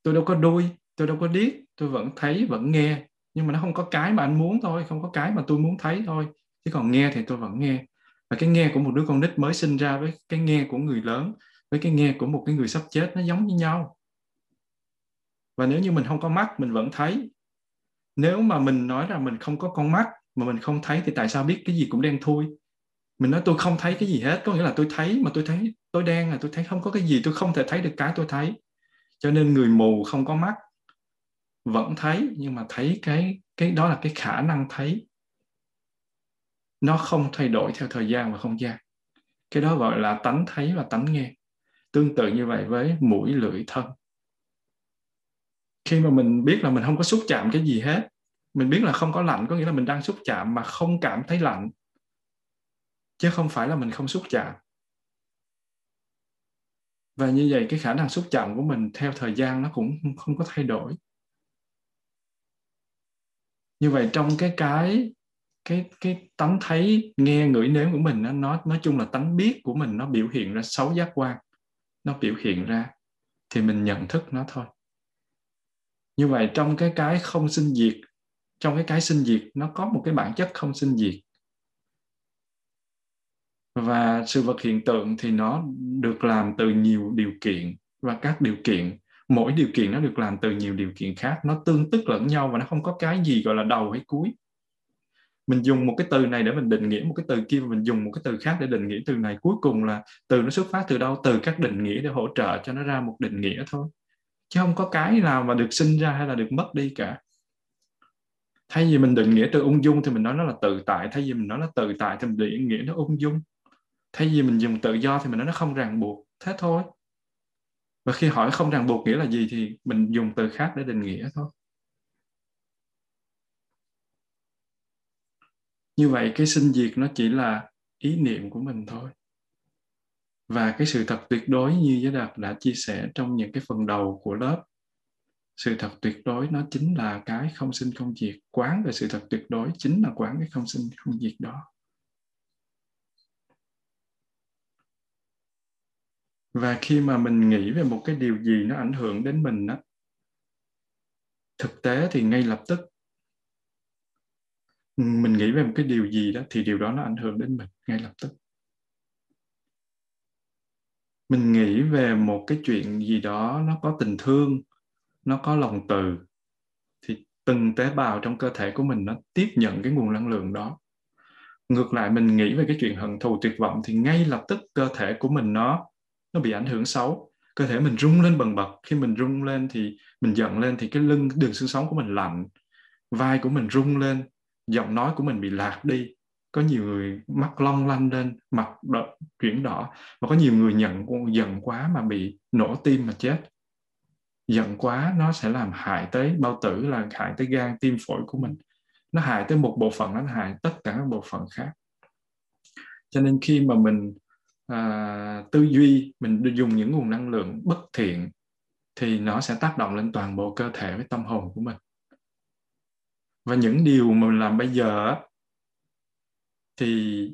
Tôi đâu có đuôi, tôi đâu có điếc, tôi vẫn thấy, vẫn nghe. Nhưng mà nó không có cái mà anh muốn thôi, không có cái mà tôi muốn thấy thôi. Chứ còn nghe thì tôi vẫn nghe. Và cái nghe của một đứa con nít mới sinh ra với cái nghe của người lớn với cái nghe của một cái người sắp chết nó giống như nhau. Và nếu như mình không có mắt, mình vẫn thấy. Nếu mà mình nói là mình không có con mắt, mà mình không thấy thì tại sao biết cái gì cũng đen thui? Mình nói, tôi không thấy cái gì hết, có nghĩa là tôi thấy, mà tôi thấy, tôi đen là tôi thấy không có cái gì, tôi không thể thấy được cái tôi thấy. Cho nên người mù không có mắt, vẫn thấy, nhưng mà thấy cái cái đó là cái khả năng thấy. Nó không thay đổi theo thời gian và không gian. Cái đó gọi là tánh thấy và tánh nghe tương tự như vậy với mũi lưỡi thân. Khi mà mình biết là mình không có xúc chạm cái gì hết, mình biết là không có lạnh có nghĩa là mình đang xúc chạm mà không cảm thấy lạnh, chứ không phải là mình không xúc chạm. Và như vậy cái khả năng xúc chạm của mình theo thời gian nó cũng không có thay đổi. Như vậy trong cái cái cái cái tánh thấy nghe ngửi nếm của mình nó nó, nói chung là tánh biết của mình nó biểu hiện ra sáu giác quan nó biểu hiện ra thì mình nhận thức nó thôi. Như vậy trong cái cái không sinh diệt, trong cái cái sinh diệt, nó có một cái bản chất không sinh diệt. Và sự vật hiện tượng thì nó được làm từ nhiều điều kiện và các điều kiện. Mỗi điều kiện nó được làm từ nhiều điều kiện khác. Nó tương tức lẫn nhau và nó không có cái gì gọi là đầu hay cuối mình dùng một cái từ này để mình định nghĩa, một cái từ kia và mình dùng một cái từ khác để định nghĩa từ này. Cuối cùng là từ nó xuất phát từ đâu? Từ các định nghĩa để hỗ trợ cho nó ra một định nghĩa thôi. Chứ không có cái nào mà được sinh ra hay là được mất đi cả. Thay vì mình định nghĩa từ ung dung thì mình nói nó là tự tại. Thay vì mình nói nó tự tại thì mình định nghĩa nó ung dung. Thay vì mình dùng tự do thì mình nói nó không ràng buộc. Thế thôi. Và khi hỏi không ràng buộc nghĩa là gì thì mình dùng từ khác để định nghĩa thôi. Như vậy cái sinh diệt nó chỉ là ý niệm của mình thôi. Và cái sự thật tuyệt đối như giới đạt đã chia sẻ trong những cái phần đầu của lớp, sự thật tuyệt đối nó chính là cái không sinh không diệt. Quán về sự thật tuyệt đối chính là quán cái không sinh không diệt đó. Và khi mà mình nghĩ về một cái điều gì nó ảnh hưởng đến mình á, thực tế thì ngay lập tức mình nghĩ về một cái điều gì đó thì điều đó nó ảnh hưởng đến mình ngay lập tức. Mình nghĩ về một cái chuyện gì đó nó có tình thương, nó có lòng từ, thì từng tế bào trong cơ thể của mình nó tiếp nhận cái nguồn năng lượng đó. Ngược lại, mình nghĩ về cái chuyện hận thù tuyệt vọng thì ngay lập tức cơ thể của mình nó nó bị ảnh hưởng xấu. Cơ thể mình rung lên bần bật. Khi mình rung lên thì mình giận lên thì cái lưng, đường xương sống của mình lạnh, vai của mình rung lên giọng nói của mình bị lạc đi. Có nhiều người mắt long lanh lên mặt đỏ, chuyển đỏ và có nhiều người nhận giận quá mà bị nổ tim mà chết. Giận quá nó sẽ làm hại tới bao tử là hại tới gan tim phổi của mình. Nó hại tới một bộ phận nó hại tất cả các bộ phận khác. Cho nên khi mà mình à, tư duy mình dùng những nguồn năng lượng bất thiện thì nó sẽ tác động lên toàn bộ cơ thể với tâm hồn của mình và những điều mà mình làm bây giờ thì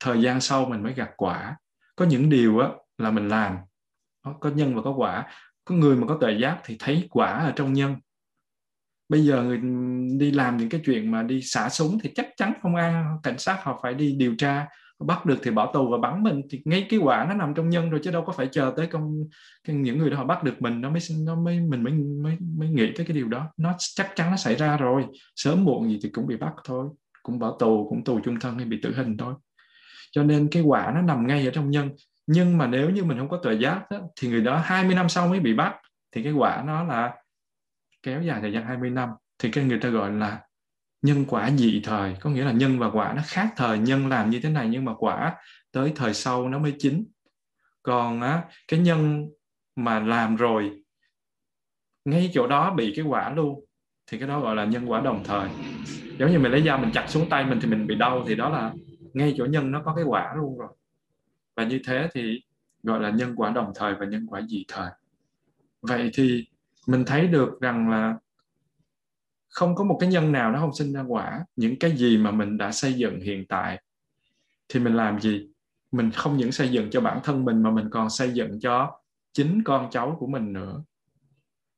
thời gian sau mình mới gặt quả. Có những điều á, là mình làm. Có nhân và có quả. Có người mà có tuệ giác thì thấy quả ở trong nhân. Bây giờ người đi làm những cái chuyện mà đi xả súng thì chắc chắn công an cảnh sát họ phải đi điều tra bắt được thì bỏ tù và bắn mình thì ngay cái quả nó nằm trong nhân rồi chứ đâu có phải chờ tới công những người đó họ bắt được mình nó mới nó mới mình mới mới mới nghĩ tới cái điều đó. Nó chắc chắn nó xảy ra rồi sớm muộn gì thì cũng bị bắt thôi cũng bỏ tù cũng tù chung thân hay bị tử hình thôi. Cho nên cái quả nó nằm ngay ở trong nhân. Nhưng mà nếu như mình không có tuệ giác đó, thì người đó 20 năm sau mới bị bắt. Thì cái quả nó là kéo dài thời gian 20 năm. Thì cái người ta gọi là nhân quả dị thời. Có nghĩa là nhân và quả nó khác thời nhân làm như thế này nhưng mà quả tới thời sau nó mới chín. Còn á, cái nhân mà làm rồi ngay chỗ đó bị cái quả luôn thì cái đó gọi là nhân quả đồng thời. Giống như mình lấy dao mình chặt xuống tay mình thì mình bị đau thì đó là ngay chỗ nhân nó có cái quả luôn rồi. Và như thế thì gọi là nhân quả đồng thời và nhân quả dị thời. Vậy thì mình thấy được rằng là không có một cái nhân nào nó không sinh ra quả. Những cái gì mà mình đã xây dựng hiện tại, thì mình làm gì? Mình không những xây dựng cho bản thân mình mà mình còn xây dựng cho chính con cháu của mình nữa.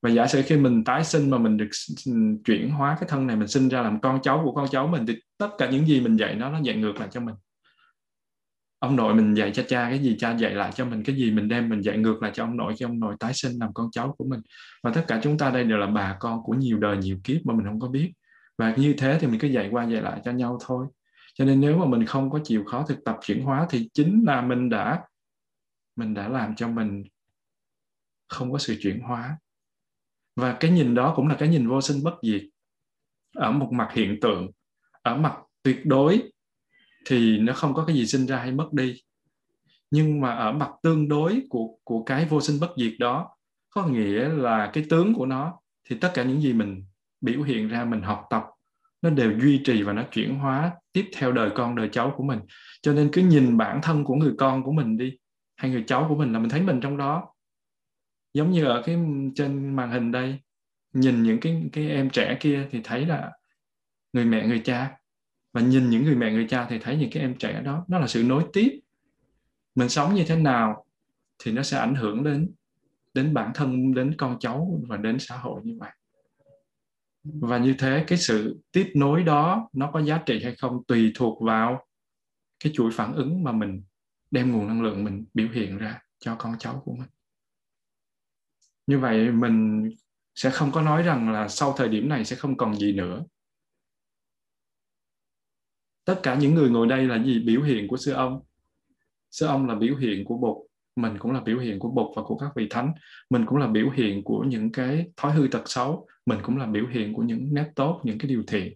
Và giả sử khi mình tái sinh mà mình được chuyển hóa cái thân này, mình sinh ra làm con cháu của con cháu mình, thì tất cả những gì mình dạy nó nó dạy ngược lại cho mình ông nội mình dạy cho cha cái gì, cha dạy lại cho mình cái gì, mình đem mình dạy ngược lại cho ông nội cho ông nội tái sinh làm con cháu của mình. Và tất cả chúng ta đây đều là bà con của nhiều đời, nhiều kiếp mà mình không có biết. Và như thế thì mình cứ dạy qua dạy lại cho nhau thôi. Cho nên nếu mà mình không có chịu khó thực tập chuyển hóa thì chính là mình đã mình đã làm cho mình không có sự chuyển hóa. Và cái nhìn đó cũng là cái nhìn vô sinh bất diệt. Ở một mặt hiện tượng, ở mặt tuyệt đối thì nó không có cái gì sinh ra hay mất đi. Nhưng mà ở mặt tương đối của của cái vô sinh bất diệt đó, có nghĩa là cái tướng của nó thì tất cả những gì mình biểu hiện ra, mình học tập, nó đều duy trì và nó chuyển hóa tiếp theo đời con, đời cháu của mình. Cho nên cứ nhìn bản thân của người con của mình đi, hay người cháu của mình là mình thấy mình trong đó. Giống như ở cái trên màn hình đây, nhìn những cái cái em trẻ kia thì thấy là người mẹ, người cha và nhìn những người mẹ, người cha thì thấy những cái em trẻ đó, nó là sự nối tiếp. Mình sống như thế nào thì nó sẽ ảnh hưởng đến đến bản thân, đến con cháu và đến xã hội như vậy. Và như thế, cái sự tiếp nối đó nó có giá trị hay không tùy thuộc vào cái chuỗi phản ứng mà mình đem nguồn năng lượng mình biểu hiện ra cho con cháu của mình. Như vậy mình sẽ không có nói rằng là sau thời điểm này sẽ không còn gì nữa tất cả những người ngồi đây là gì? Biểu hiện của sư ông. Sư ông là biểu hiện của bụt. Mình cũng là biểu hiện của bụt và của các vị thánh. Mình cũng là biểu hiện của những cái thói hư tật xấu. Mình cũng là biểu hiện của những nét tốt, những cái điều thiện.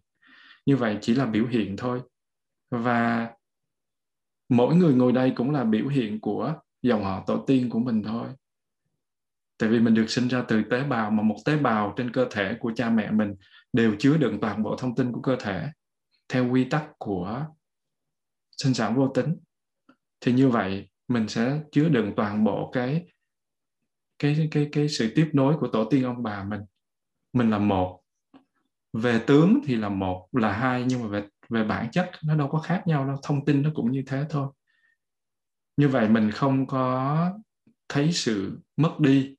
Như vậy chỉ là biểu hiện thôi. Và mỗi người ngồi đây cũng là biểu hiện của dòng họ tổ tiên của mình thôi. Tại vì mình được sinh ra từ tế bào mà một tế bào trên cơ thể của cha mẹ mình đều chứa đựng toàn bộ thông tin của cơ thể theo quy tắc của sinh sản vô tính, thì như vậy mình sẽ chứa đựng toàn bộ cái cái cái cái sự tiếp nối của tổ tiên ông bà mình. Mình là một. Về tướng thì là một, là hai, nhưng mà về về bản chất nó đâu có khác nhau đâu, thông tin nó cũng như thế thôi. Như vậy mình không có thấy sự mất đi,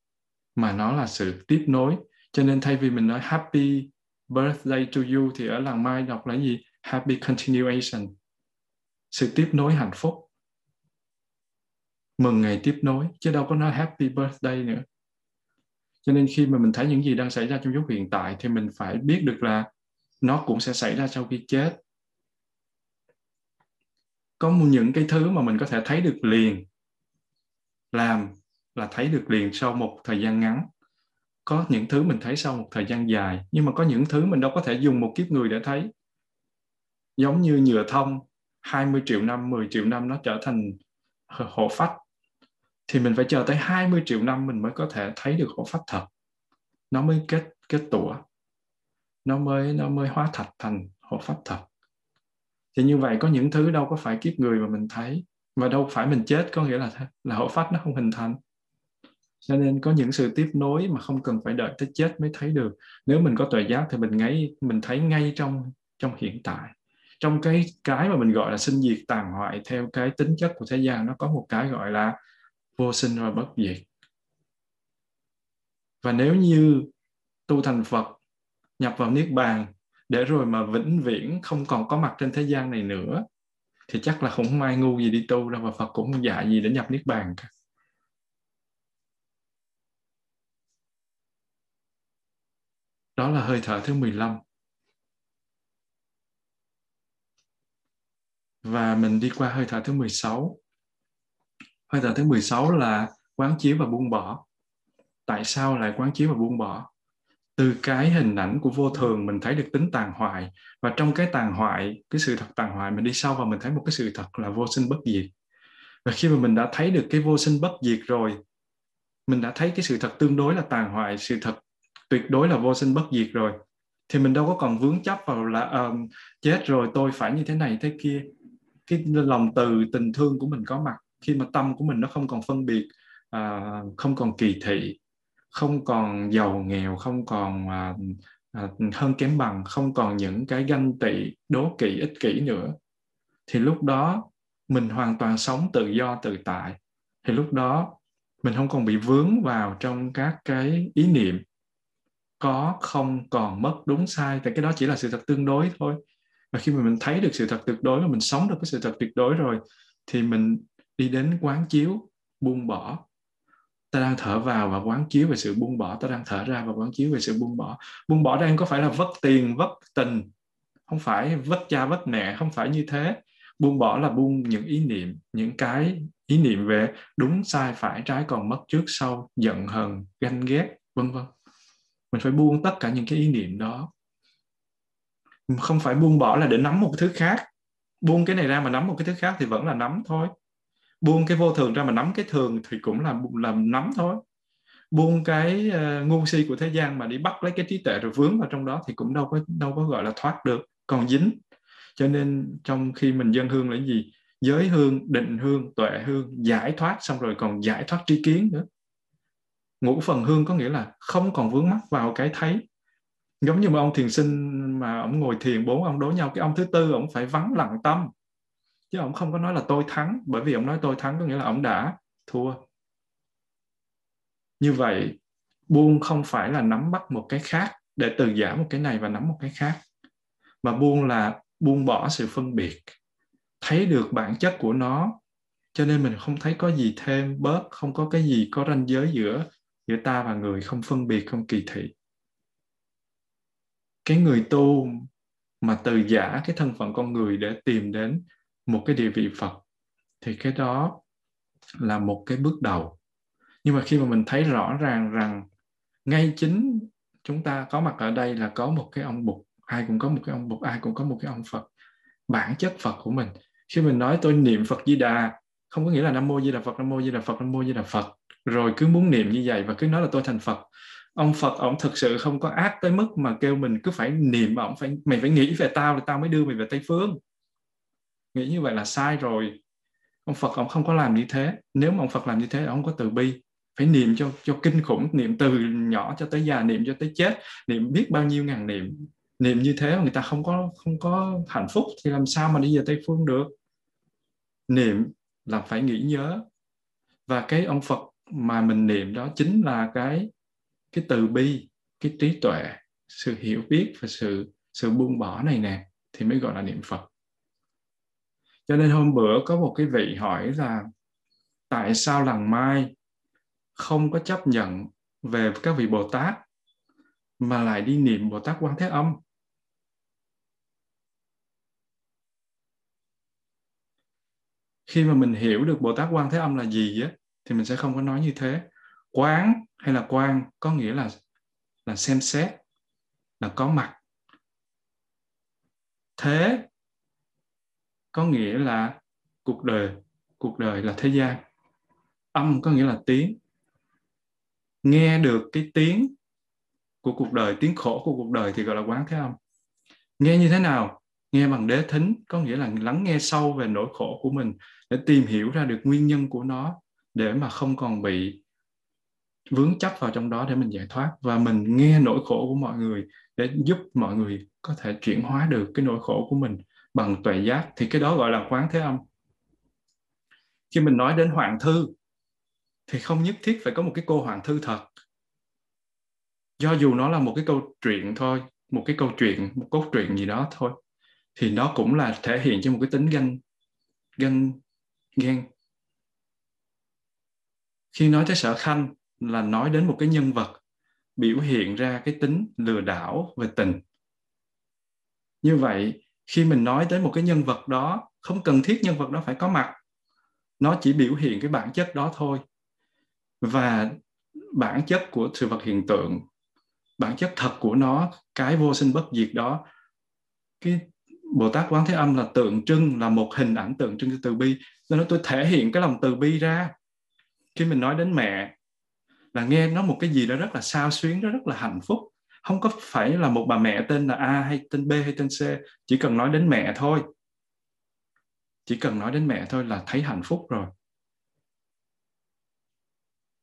mà nó là sự tiếp nối. Cho nên thay vì mình nói happy birthday to you thì ở làng mai đọc là gì? Happy continuation. Sự tiếp nối hạnh phúc. Mừng ngày tiếp nối, chứ đâu có nói happy birthday nữa. Cho nên khi mà mình thấy những gì đang xảy ra trong lúc hiện tại thì mình phải biết được là nó cũng sẽ xảy ra sau khi chết. Có những cái thứ mà mình có thể thấy được liền, làm là thấy được liền sau một thời gian ngắn. Có những thứ mình thấy sau một thời gian dài, nhưng mà có những thứ mình đâu có thể dùng một kiếp người để thấy giống như nhựa thông 20 triệu năm 10 triệu năm nó trở thành hộ phách. Thì mình phải chờ tới 20 triệu năm mình mới có thể thấy được hộ phách thật. Nó mới kết kết tủa. Nó mới nó mới hóa thạch thành hộ phách thật. Thì như vậy có những thứ đâu có phải kiếp người mà mình thấy và đâu phải mình chết có nghĩa là là hộ phách nó không hình thành. Cho nên có những sự tiếp nối mà không cần phải đợi tới chết mới thấy được. Nếu mình có tuệ giác thì mình ngay mình thấy ngay trong trong hiện tại trong cái cái mà mình gọi là sinh diệt tàn hoại theo cái tính chất của thế gian, nó có một cái gọi là vô sinh và bất diệt. Và nếu như tu thành Phật, nhập vào niết bàn, để rồi mà vĩnh viễn không còn có mặt trên thế gian này nữa, thì chắc là không ai ngu gì đi tu đâu, và Phật cũng không dạy gì để nhập niết bàn cả. Đó là hơi thở thứ 15 và mình đi qua hơi thở thứ 16 hơi thở thứ 16 là quán chiếu và buông bỏ. Tại sao lại quán chiếu và buông bỏ? Từ cái hình ảnh của vô thường mình thấy được tính tàn hoại và trong cái tàn hoại cái sự thật tàn hoại mình đi sâu và mình thấy một cái sự thật là vô sinh bất diệt. Và khi mà mình đã thấy được cái vô sinh bất diệt rồi mình đã thấy cái sự thật tương đối là tàn hoại sự thật tuyệt đối là vô sinh bất diệt rồi thì mình đâu có còn vướng chấp vào là um, chết rồi tôi phải như thế này thế kia cái lòng từ tình thương của mình có mặt khi mà tâm của mình nó không còn phân biệt à, không còn kỳ thị không còn giàu nghèo không còn à, à, hơn kém bằng không còn những cái ganh tị đố kỵ ích kỷ nữa thì lúc đó mình hoàn toàn sống tự do tự tại. Thì lúc đó mình không còn bị vướng vào trong các cái ý niệm có không còn mất đúng sai tại cái đó chỉ là sự thật tương đối thôi và khi mà mình thấy được sự thật tuyệt đối và mình sống được cái sự thật tuyệt đối rồi, thì mình đi đến quán chiếu, buông bỏ. Ta đang thở vào và quán chiếu về sự buông bỏ. Ta đang thở ra và quán chiếu về sự buông bỏ. Buông bỏ đây có phải là vất tiền, vất tình. Không phải vất cha, vất mẹ, không phải như thế. Buông bỏ là buông những ý niệm, những cái ý niệm về đúng sai phải, trái còn mất trước sau, giận hờn, ganh ghét, vân vân. Mình phải buông tất cả những cái ý niệm đó không phải buông bỏ là để nắm một thứ khác. Buông cái này ra mà nắm một cái thứ khác thì vẫn là nắm thôi. Buông cái vô thường ra mà nắm cái thường thì cũng là làm nắm thôi. Buông cái uh, ngu si của thế gian mà đi bắt lấy cái trí tuệ rồi vướng vào trong đó thì cũng đâu có đâu có gọi là thoát được còn dính. Cho nên trong khi mình dân hương là gì? Giới hương định hương tuệ hương giải thoát xong rồi còn giải thoát tri kiến nữa. Ngũ phần hương có nghĩa là không còn vướng mắc vào cái thấy giống như mà ông thiền sinh mà ông ngồi thiền, bốn ông đối nhau, cái ông thứ tư ông phải vắng lặng tâm. Chứ ông không có nói là tôi thắng, bởi vì ông nói tôi thắng có nghĩa là ông đã thua. Như vậy, buông không phải là nắm bắt một cái khác để từ giả một cái này và nắm một cái khác, mà buông là buông bỏ sự phân biệt. Thấy được bản chất của nó, cho nên mình không thấy có gì thêm bớt, không có cái gì có ranh giới giữa giữa ta và người không phân biệt, không kỳ thị cái người tu mà từ giả cái thân phận con người để tìm đến một cái địa vị phật, thì cái đó là một cái bước đầu. Nhưng mà khi mà mình thấy rõ ràng rằng ngay chính chúng ta có mặt ở đây là có một cái ông bụt, ai cũng có một cái ông bụt, ai cũng có một cái ông phật, bản chất phật của mình. Khi mình nói tôi niệm phật di đà, không có nghĩa là nam mô di đà phật, nam mô di đà phật, nam mô di đà phật. Rồi cứ muốn niệm như vậy và cứ nói là tôi thành phật ông phật, ông thực sự không có ác tới mức mà kêu mình cứ phải niệm mà ông phải mày phải nghĩ về tao thì tao mới đưa mày về tây phương. Nghĩ như vậy là sai rồi. Ông phật, ông không có làm như thế. Nếu mà ông phật làm như thế ông có từ bi. Phải niệm cho cho kinh khủng, niệm từ nhỏ cho tới già, niệm cho tới chết, niệm biết bao nhiêu ngàn niệm. Niệm như thế mà người ta không có không có hạnh phúc thì làm sao mà đi về tây phương được? Niệm là phải nghĩ nhớ. Và cái ông phật mà mình niệm đó chính là cái cái từ bi, cái trí tuệ, sự hiểu biết và sự sự buông bỏ này nè, thì mới gọi là niệm phật. Cho nên hôm bữa có một cái vị hỏi là, tại sao làng mai không có chấp nhận về các vị bồ tát mà lại đi niệm bồ tát quan thế âm? Khi mà mình hiểu được bồ tát quan thế âm là gì á, thì mình sẽ không có nói như thế quán hay là quan, có nghĩa là là xem xét, là có mặt. Thế có nghĩa là cuộc đời cuộc đời là thế gian. Âm có nghĩa là tiếng. Nghe được cái tiếng của cuộc đời, tiếng khổ của cuộc đời thì gọi là quán thế âm. Nghe như thế nào? Nghe bằng đế thính, có nghĩa là lắng nghe sâu về nỗi khổ của mình để tìm hiểu ra được nguyên nhân của nó để mà không còn bị vướng chấp vào trong đó để mình giải thoát và mình nghe nỗi khổ của mọi người để giúp mọi người có thể chuyển hóa được cái nỗi khổ của mình bằng tuệ giác. Thì cái đó gọi là quán thế âm. Khi mình nói đến hoàng thư, thì không nhất thiết phải có một cái cô hoàng thư thật. Do dù nó là một cái câu chuyện thôi, một cái câu chuyện, một cốt truyện gì đó thôi, thì nó cũng là thể hiện cho một cái tính ganh ganh, ghen. Khi nói tới sở khanh là nói đến một cái nhân vật biểu hiện ra cái tính lừa đảo về tình. Như vậy, khi mình nói tới một cái nhân vật đó, không cần thiết nhân vật đó phải có mặt. Nó chỉ biểu hiện cái bản chất đó thôi. Và bản chất của sự vật hiện tượng, bản chất thật của nó, cái vô sinh bất diệt đó, cái Bồ Tát Quán Thế Âm là tượng trưng, là một hình ảnh tượng trưng cho từ bi. Nên nó tôi thể hiện cái lòng từ bi ra. Khi mình nói đến mẹ là nghe nó một cái gì đó rất là sao xuyến đó rất là hạnh phúc. Không có phải là một bà mẹ tên là A hay tên B hay tên C. Chỉ cần nói đến mẹ thôi. Chỉ cần nói đến mẹ thôi là thấy hạnh phúc rồi.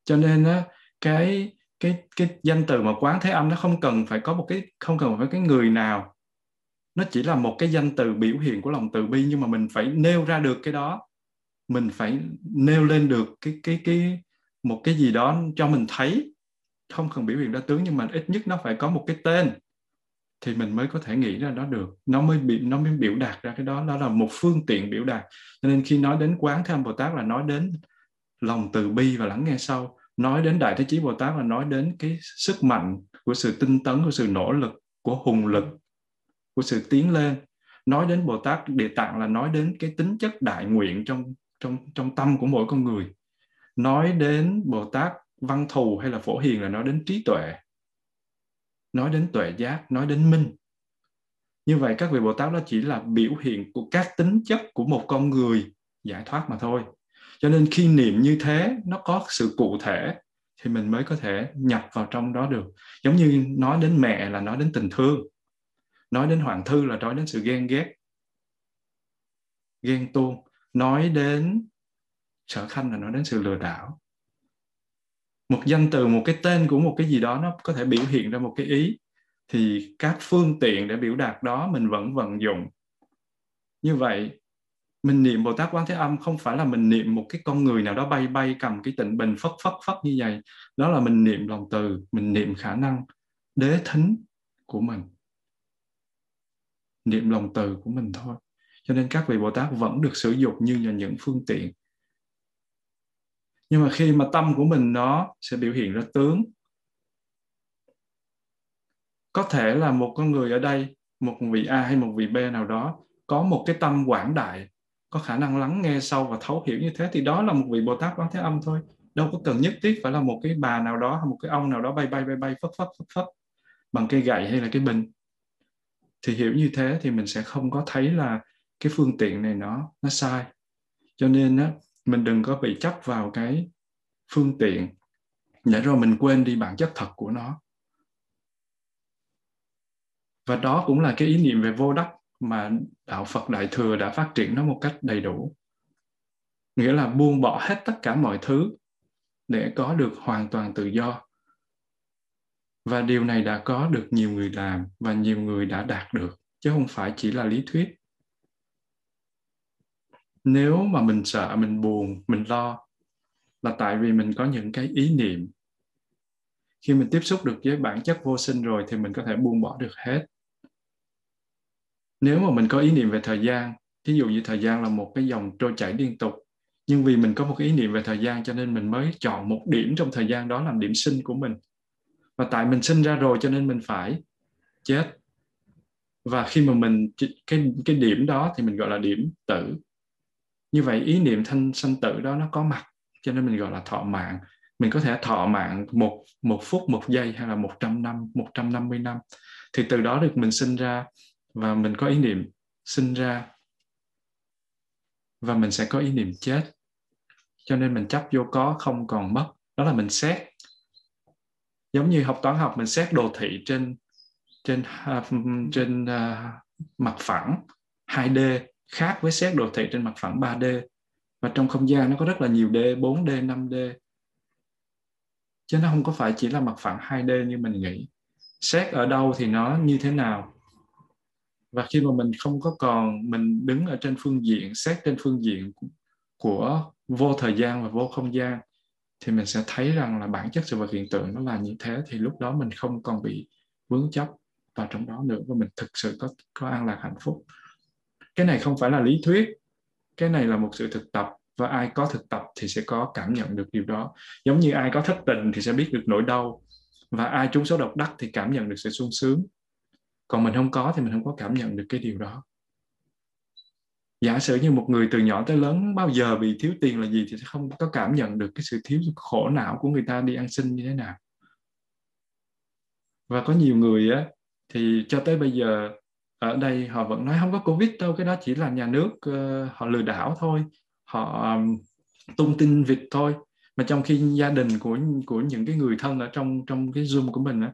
Cho nên á, cái cái cái danh từ mà quán thế âm nó không cần phải có một cái, không cần phải cái người nào. Nó chỉ là một cái danh từ biểu hiện của lòng từ bi, nhưng mà mình phải nêu ra được cái đó. Mình phải nêu lên được cái cái cái một cái gì đó cho mình thấy. Không cần biểu hiện ra tướng, nhưng mà ít nhất nó phải có một cái tên thì mình mới có thể nghĩ ra đó được. Nó mới bị, nó mới biểu đạt ra cái đó. Đó là một phương tiện biểu đạt. Cho nên khi nói đến quán tham bồ tát là nói đến lòng từ bi và lắng nghe sâu. Nói đến đại thế chí bồ tát là nói đến cái sức mạnh của sự tinh tấn, của sự nỗ lực, của hùng lực, của sự tiến lên. Nói đến bồ tát địa tạng là nói đến cái tính chất đại nguyện trong trong trong tâm của mỗi con người nói đến bồ tát văn thù hay là phổ hiền là nói đến trí tuệ, nói đến tuệ giác, nói đến minh. Như vậy các vị bồ tát đó chỉ là biểu hiện của các tính chất của một con người giải thoát mà thôi. Cho nên khi niệm như thế, nó có sự cụ thể, thì mình mới có thể nhập vào trong đó được. Giống như nói đến mẹ là nói đến tình thương, nói đến hoàng thư là nói đến sự ghen ghét, ghen tuông. Nói đến sở khanh là nói đến sự lừa đảo. Một danh từ, một cái tên của một cái gì đó nó có thể biểu hiện ra một cái ý, thì các phương tiện để biểu đạt đó mình vẫn vận dụng. Như vậy, mình niệm Bồ Tát Quán Thế Âm không phải là mình niệm một cái con người nào đó bay bay cầm cái tịnh bình phất phất phất như vậy. Đó là mình niệm lòng từ, mình niệm khả năng, đế thính của mình. Niệm lòng từ của mình thôi. Cho nên các vị Bồ Tát vẫn được sử dụng như là những phương tiện nhưng mà khi mà tâm của mình nó sẽ biểu hiện ra tướng, có thể là một con người ở đây, một vị A hay một vị B nào đó, có một cái tâm quảng đại, có khả năng lắng nghe sâu và thấu hiểu như thế, thì đó là một vị Bồ Tát Quán Thế Âm thôi. Đâu có cần nhất thiết phải là một cái bà nào đó hay một cái ông nào đó bay bay bay bay phất phất phất phất bằng cây gậy hay là cái bình. Thì hiểu như thế thì mình sẽ không có thấy là cái phương tiện này nó nó sai. Cho nên á mình đừng có bị chấp vào cái phương tiện để rồi mình quên đi bản chất thật của nó. Và đó cũng là cái ý niệm về vô đắc mà đạo Phật Đại thừa đã phát triển nó một cách đầy đủ. Nghĩa là buông bỏ hết tất cả mọi thứ để có được hoàn toàn tự do. Và điều này đã có được nhiều người làm và nhiều người đã đạt được, chứ không phải chỉ là lý thuyết nếu mà mình sợ, mình buồn, mình lo là tại vì mình có những cái ý niệm. Khi mình tiếp xúc được với bản chất vô sinh rồi thì mình có thể buông bỏ được hết. Nếu mà mình có ý niệm về thời gian, thí dụ như thời gian là một cái dòng trôi chảy liên tục, nhưng vì mình có một cái ý niệm về thời gian cho nên mình mới chọn một điểm trong thời gian đó làm điểm sinh của mình. Và tại mình sinh ra rồi cho nên mình phải chết. Và khi mà mình cái cái điểm đó thì mình gọi là điểm tử như vậy ý niệm thanh sanh tử đó nó có mặt cho nên mình gọi là thọ mạng. Mình có thể thọ mạng một một phút một giây hay là một trăm năm một trăm năm mươi năm. Thì từ đó được mình sinh ra và mình có ý niệm sinh ra và mình sẽ có ý niệm chết. Cho nên mình chấp vô có không còn mất. Đó là mình xét. Giống như học toán học mình xét đồ thị trên trên uh, trên uh, mặt phẳng 2D khác với xét đồ thị trên mặt phẳng 3D và trong không gian nó có rất là nhiều D 4D 5D chứ nó không có phải chỉ là mặt phẳng 2D như mình nghĩ. Xét ở đâu thì nó như thế nào? Và khi mà mình không có còn, mình đứng ở trên phương diện, xét trên phương diện của vô thời gian và vô không gian, thì mình sẽ thấy rằng là bản chất sự vật hiện tượng nó là như thế, thì lúc đó mình không còn bị vướng chấp vào trong đó nữa, và mình thực sự có có an lạc hạnh phúc cái này không phải là lý thuyết. Cái này là một sự thực tập và ai có thực tập thì sẽ có cảm nhận được điều đó. Giống như ai có thất tình thì sẽ biết được nỗi đau và ai trúng số độc đắc thì cảm nhận được sự sung sướng. Còn mình không có thì mình không có cảm nhận được cái điều đó. Giả sử như một người từ nhỏ tới lớn bao giờ bị thiếu tiền là gì thì sẽ không có cảm nhận được cái sự thiếu khổ não của người ta đi ăn xin như thế nào. Và có nhiều người á, thì cho tới bây giờ ở đây họ vẫn nói không có covid đâu cái đó chỉ là nhà nước uh, họ lừa đảo thôi. Họ um, tung tin vịt thôi. Mà trong khi gia đình của của những cái người thân ở trong trong cái zoom của mình á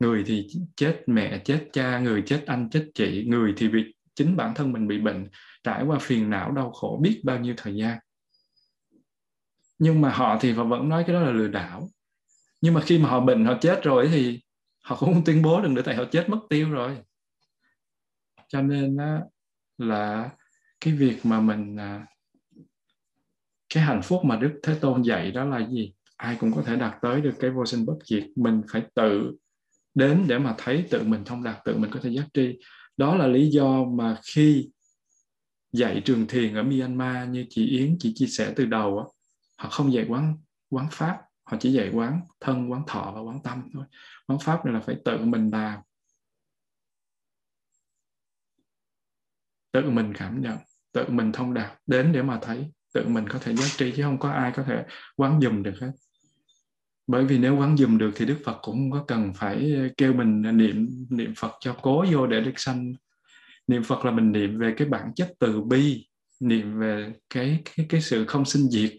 người thì chết mẹ chết cha người chết anh chết chị người thì bị chính bản thân mình bị bệnh trải qua phiền não đau khổ biết bao nhiêu thời gian. Nhưng mà họ thì họ vẫn nói cái đó là lừa đảo. Nhưng mà khi mà họ bệnh họ chết rồi thì họ cũng không tuyên bố được nữa tại họ chết mất tiêu rồi cho nên á, là cái việc mà mình à, cái hạnh phúc mà đức thế tôn dạy đó là gì? Ai cũng có thể đạt tới được cái vô sinh bất diệt. Mình phải tự đến để mà thấy tự mình thông đạt tự mình có thể giác tri. Đó là lý do mà khi dạy trường thiền ở Myanmar như chị Yến chị chia sẻ từ đầu á họ không dạy quán quán pháp họ chỉ dạy quán thân quán thọ và quán tâm thôi. Quán pháp này là phải tự mình làm. Tự mình cảm nhận, tự mình thông đạt đến để mà thấy, tự mình có thể giác tri chứ không có ai có thể quán dùm được hết. Bởi vì nếu quán dùm được thì đức phật cũng không có cần phải kêu mình niệm niệm phật cho cố vô để được sanh. Niệm phật là mình niệm về cái bản chất từ bi, niệm về cái cái cái sự không sinh diệt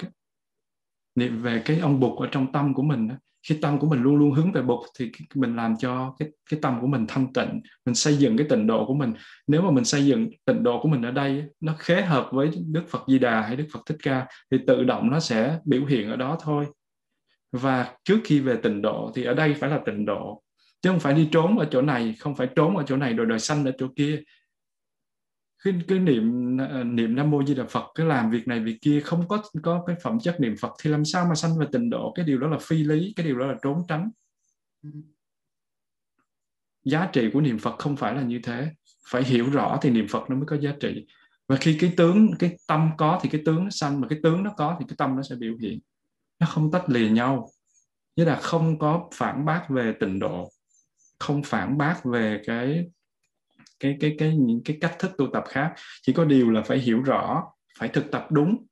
niệm về cái ông bụt ở trong tâm của mình khi tâm của mình luôn luôn hướng về bụt thì mình làm cho cái cái tâm của mình thanh tịnh, mình xây dựng cái tịnh độ của mình. Nếu mà mình xây dựng tịnh độ của mình ở đây, nó khế hợp với đức phật di đà hay đức phật thích ca thì tự động nó sẽ biểu hiện ở đó thôi. Và trước khi về tịnh độ thì ở đây phải là tịnh độ, chứ không phải đi trốn ở chỗ này, không phải trốn ở chỗ này rồi đời sanh ở chỗ kia cứ, cứ niệm à, niệm nam mô di đà phật cứ làm việc này việc kia không có có cái phẩm chất niệm phật thì làm sao mà sanh về tịnh độ? Cái điều đó là phi lý cái điều đó là trốn tránh. Giá trị của niệm phật không phải là như thế. Phải hiểu rõ thì niệm phật nó mới có giá trị. Và khi cái tướng cái tâm có thì cái tướng nó sanh mà cái tướng nó có thì cái tâm nó sẽ biểu hiện. Nó không tách lìa nhau. Như là không có phản bác về tịnh độ không phản bác về cái cái cái cái những cái cách thức tu tập khác. Chỉ có điều là phải hiểu rõ phải thực tập đúng.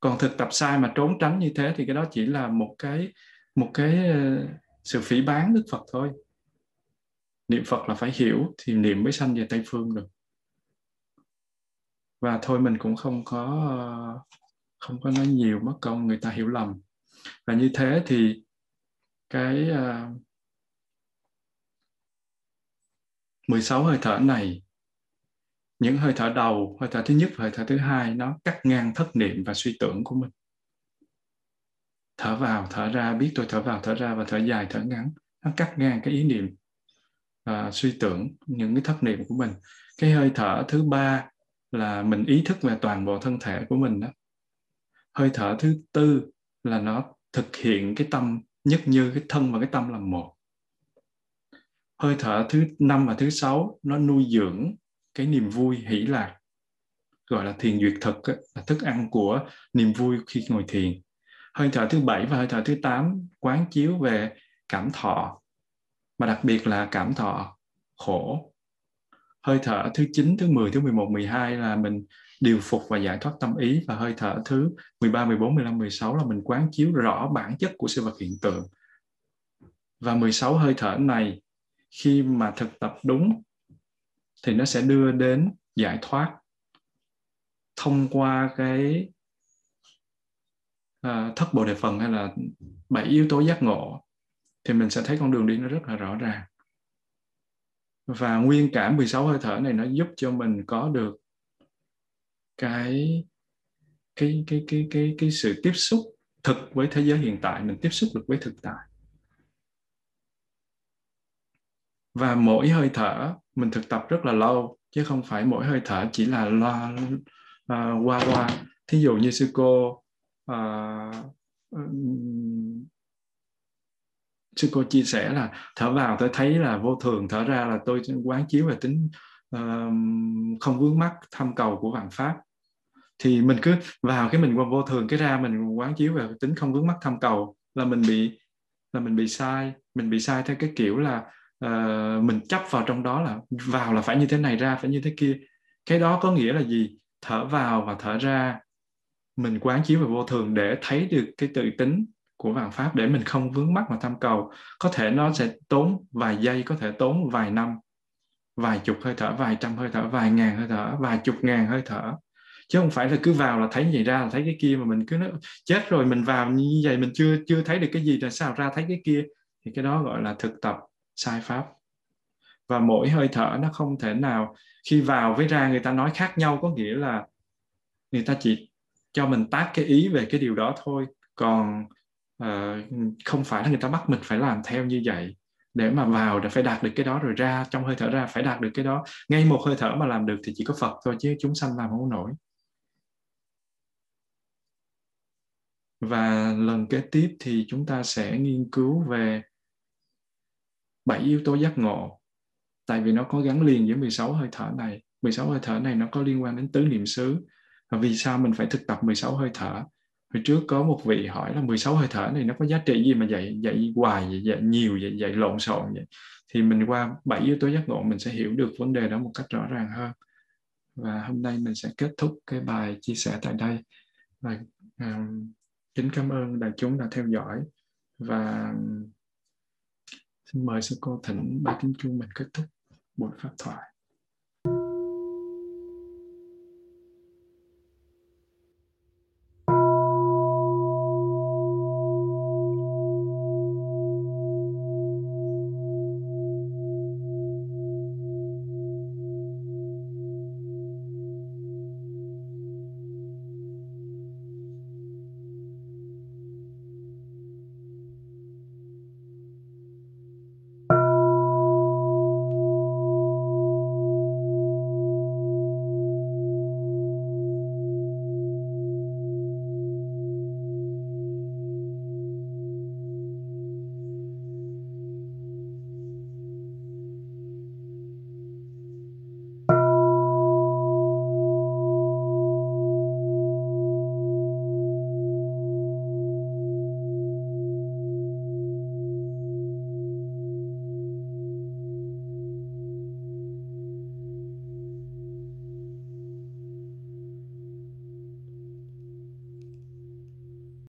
Còn thực tập sai mà trốn tránh như thế thì cái đó chỉ là một cái một cái ờ, sự phỉ bán đức phật thôi. Niệm phật là phải hiểu thì niệm mới sanh về tây phương được. Và thôi mình cũng không có ờ, không có nói nhiều mất công người ta hiểu lầm. Và như thế thì cái uh, 16 hơi thở này. Những hơi thở đầu, hơi thở thứ nhất và hơi thở thứ hai, nó cắt ngang thất niệm và suy tưởng của mình. Thở vào, thở ra, biết tôi thở vào, thở ra và thở dài, thở ngắn. Nó cắt ngang cái ý niệm và suy tưởng những cái thất niệm của mình. Cái hơi thở thứ ba là mình ý thức về toàn bộ thân thể của mình đó. Hơi thở thứ tư là nó thực hiện cái tâm, nhất như cái thân và cái tâm là một hơi thở thứ năm và thứ sáu nó nuôi dưỡng cái niềm vui hỷ lạc gọi là thiền duyệt thực là thức ăn của niềm vui khi ngồi thiền hơi thở thứ bảy và hơi thở thứ tám quán chiếu về cảm thọ mà đặc biệt là cảm thọ khổ hơi thở thứ 9, thứ 10, thứ 11, 12 là mình điều phục và giải thoát tâm ý và hơi thở thứ 13, 14, 15, 16 là mình quán chiếu rõ bản chất của sự vật hiện tượng. Và 16 hơi thở này khi mà thực tập đúng thì nó sẽ đưa đến giải thoát thông qua cái uh, thất bộ đề phần hay là bảy yếu tố giác ngộ thì mình sẽ thấy con đường đi nó rất là rõ ràng. Và nguyên cả 16 hơi thở này nó giúp cho mình có được cái cái cái cái cái cái sự tiếp xúc thực với thế giới hiện tại mình tiếp xúc được với thực tại. Và mỗi hơi thở mình thực tập rất là lâu chứ không phải mỗi hơi thở chỉ là loa uh, qua qua. Thí dụ như sư cô uh, sư cô chia sẻ là thở vào tôi thấy là vô thường thở ra là tôi quán chiếu về tính uh, không vướng mắc thăm cầu của vạn pháp. Thì mình cứ vào cái mình vô thường cái ra mình quán chiếu về tính không vướng mắc thăm cầu là mình bị là mình bị sai. Mình bị sai theo cái kiểu là uh, mình chấp vào trong đó là vào là phải như thế này ra phải như thế kia. Cái đó có nghĩa là gì? Thở vào và thở ra. Mình quán chiếu về vô thường để thấy được cái tự tính của vạn pháp để mình không vướng mắc vào tham cầu. Có thể nó sẽ tốn vài giây có thể tốn vài năm vài chục hơi thở vài trăm hơi thở vài ngàn hơi thở vài chục ngàn hơi thở. Chứ không phải là cứ vào là thấy vậy ra là thấy cái kia mà mình cứ nói chết rồi mình vào như vậy mình chưa chưa thấy được cái gì rồi sao ra thấy cái kia? Thì cái đó gọi là thực tập sai pháp. Và mỗi hơi thở nó không thể nào khi vào với ra người ta nói khác nhau có nghĩa là người ta chỉ cho mình tác cái ý về cái điều đó thôi. Còn uh, không phải là người ta bắt mình phải làm theo như vậy. Để mà vào đã phải đạt được cái đó rồi ra trong hơi thở ra phải đạt được cái đó. Ngay một hơi thở mà làm được thì chỉ có Phật thôi chứ chúng sanh làm không nổi. Và lần kế tiếp thì chúng ta sẽ nghiên cứu về bảy yếu tố giác ngộ. Tại vì nó có gắn liền với 16 hơi thở này. 16 hơi thở này nó có liên quan đến tứ niệm xứ. Và vì sao mình phải thực tập 16 hơi thở? Hồi trước có một vị hỏi là 16 hơi thở này nó có giá trị gì mà dạy dạy hoài dạy, dạy nhiều dạy, dạy lộn xộn vậy? Thì mình qua bảy yếu tố giác ngộ mình sẽ hiểu được vấn đề đó một cách rõ ràng hơn. Và hôm nay mình sẽ kết thúc cái bài chia sẻ tại đây. Và um, kính cảm ơn đại chúng đã theo dõi. Và xin mời sư cô thỉnh ba tiếng chuông mình kết thúc buổi pháp thoại.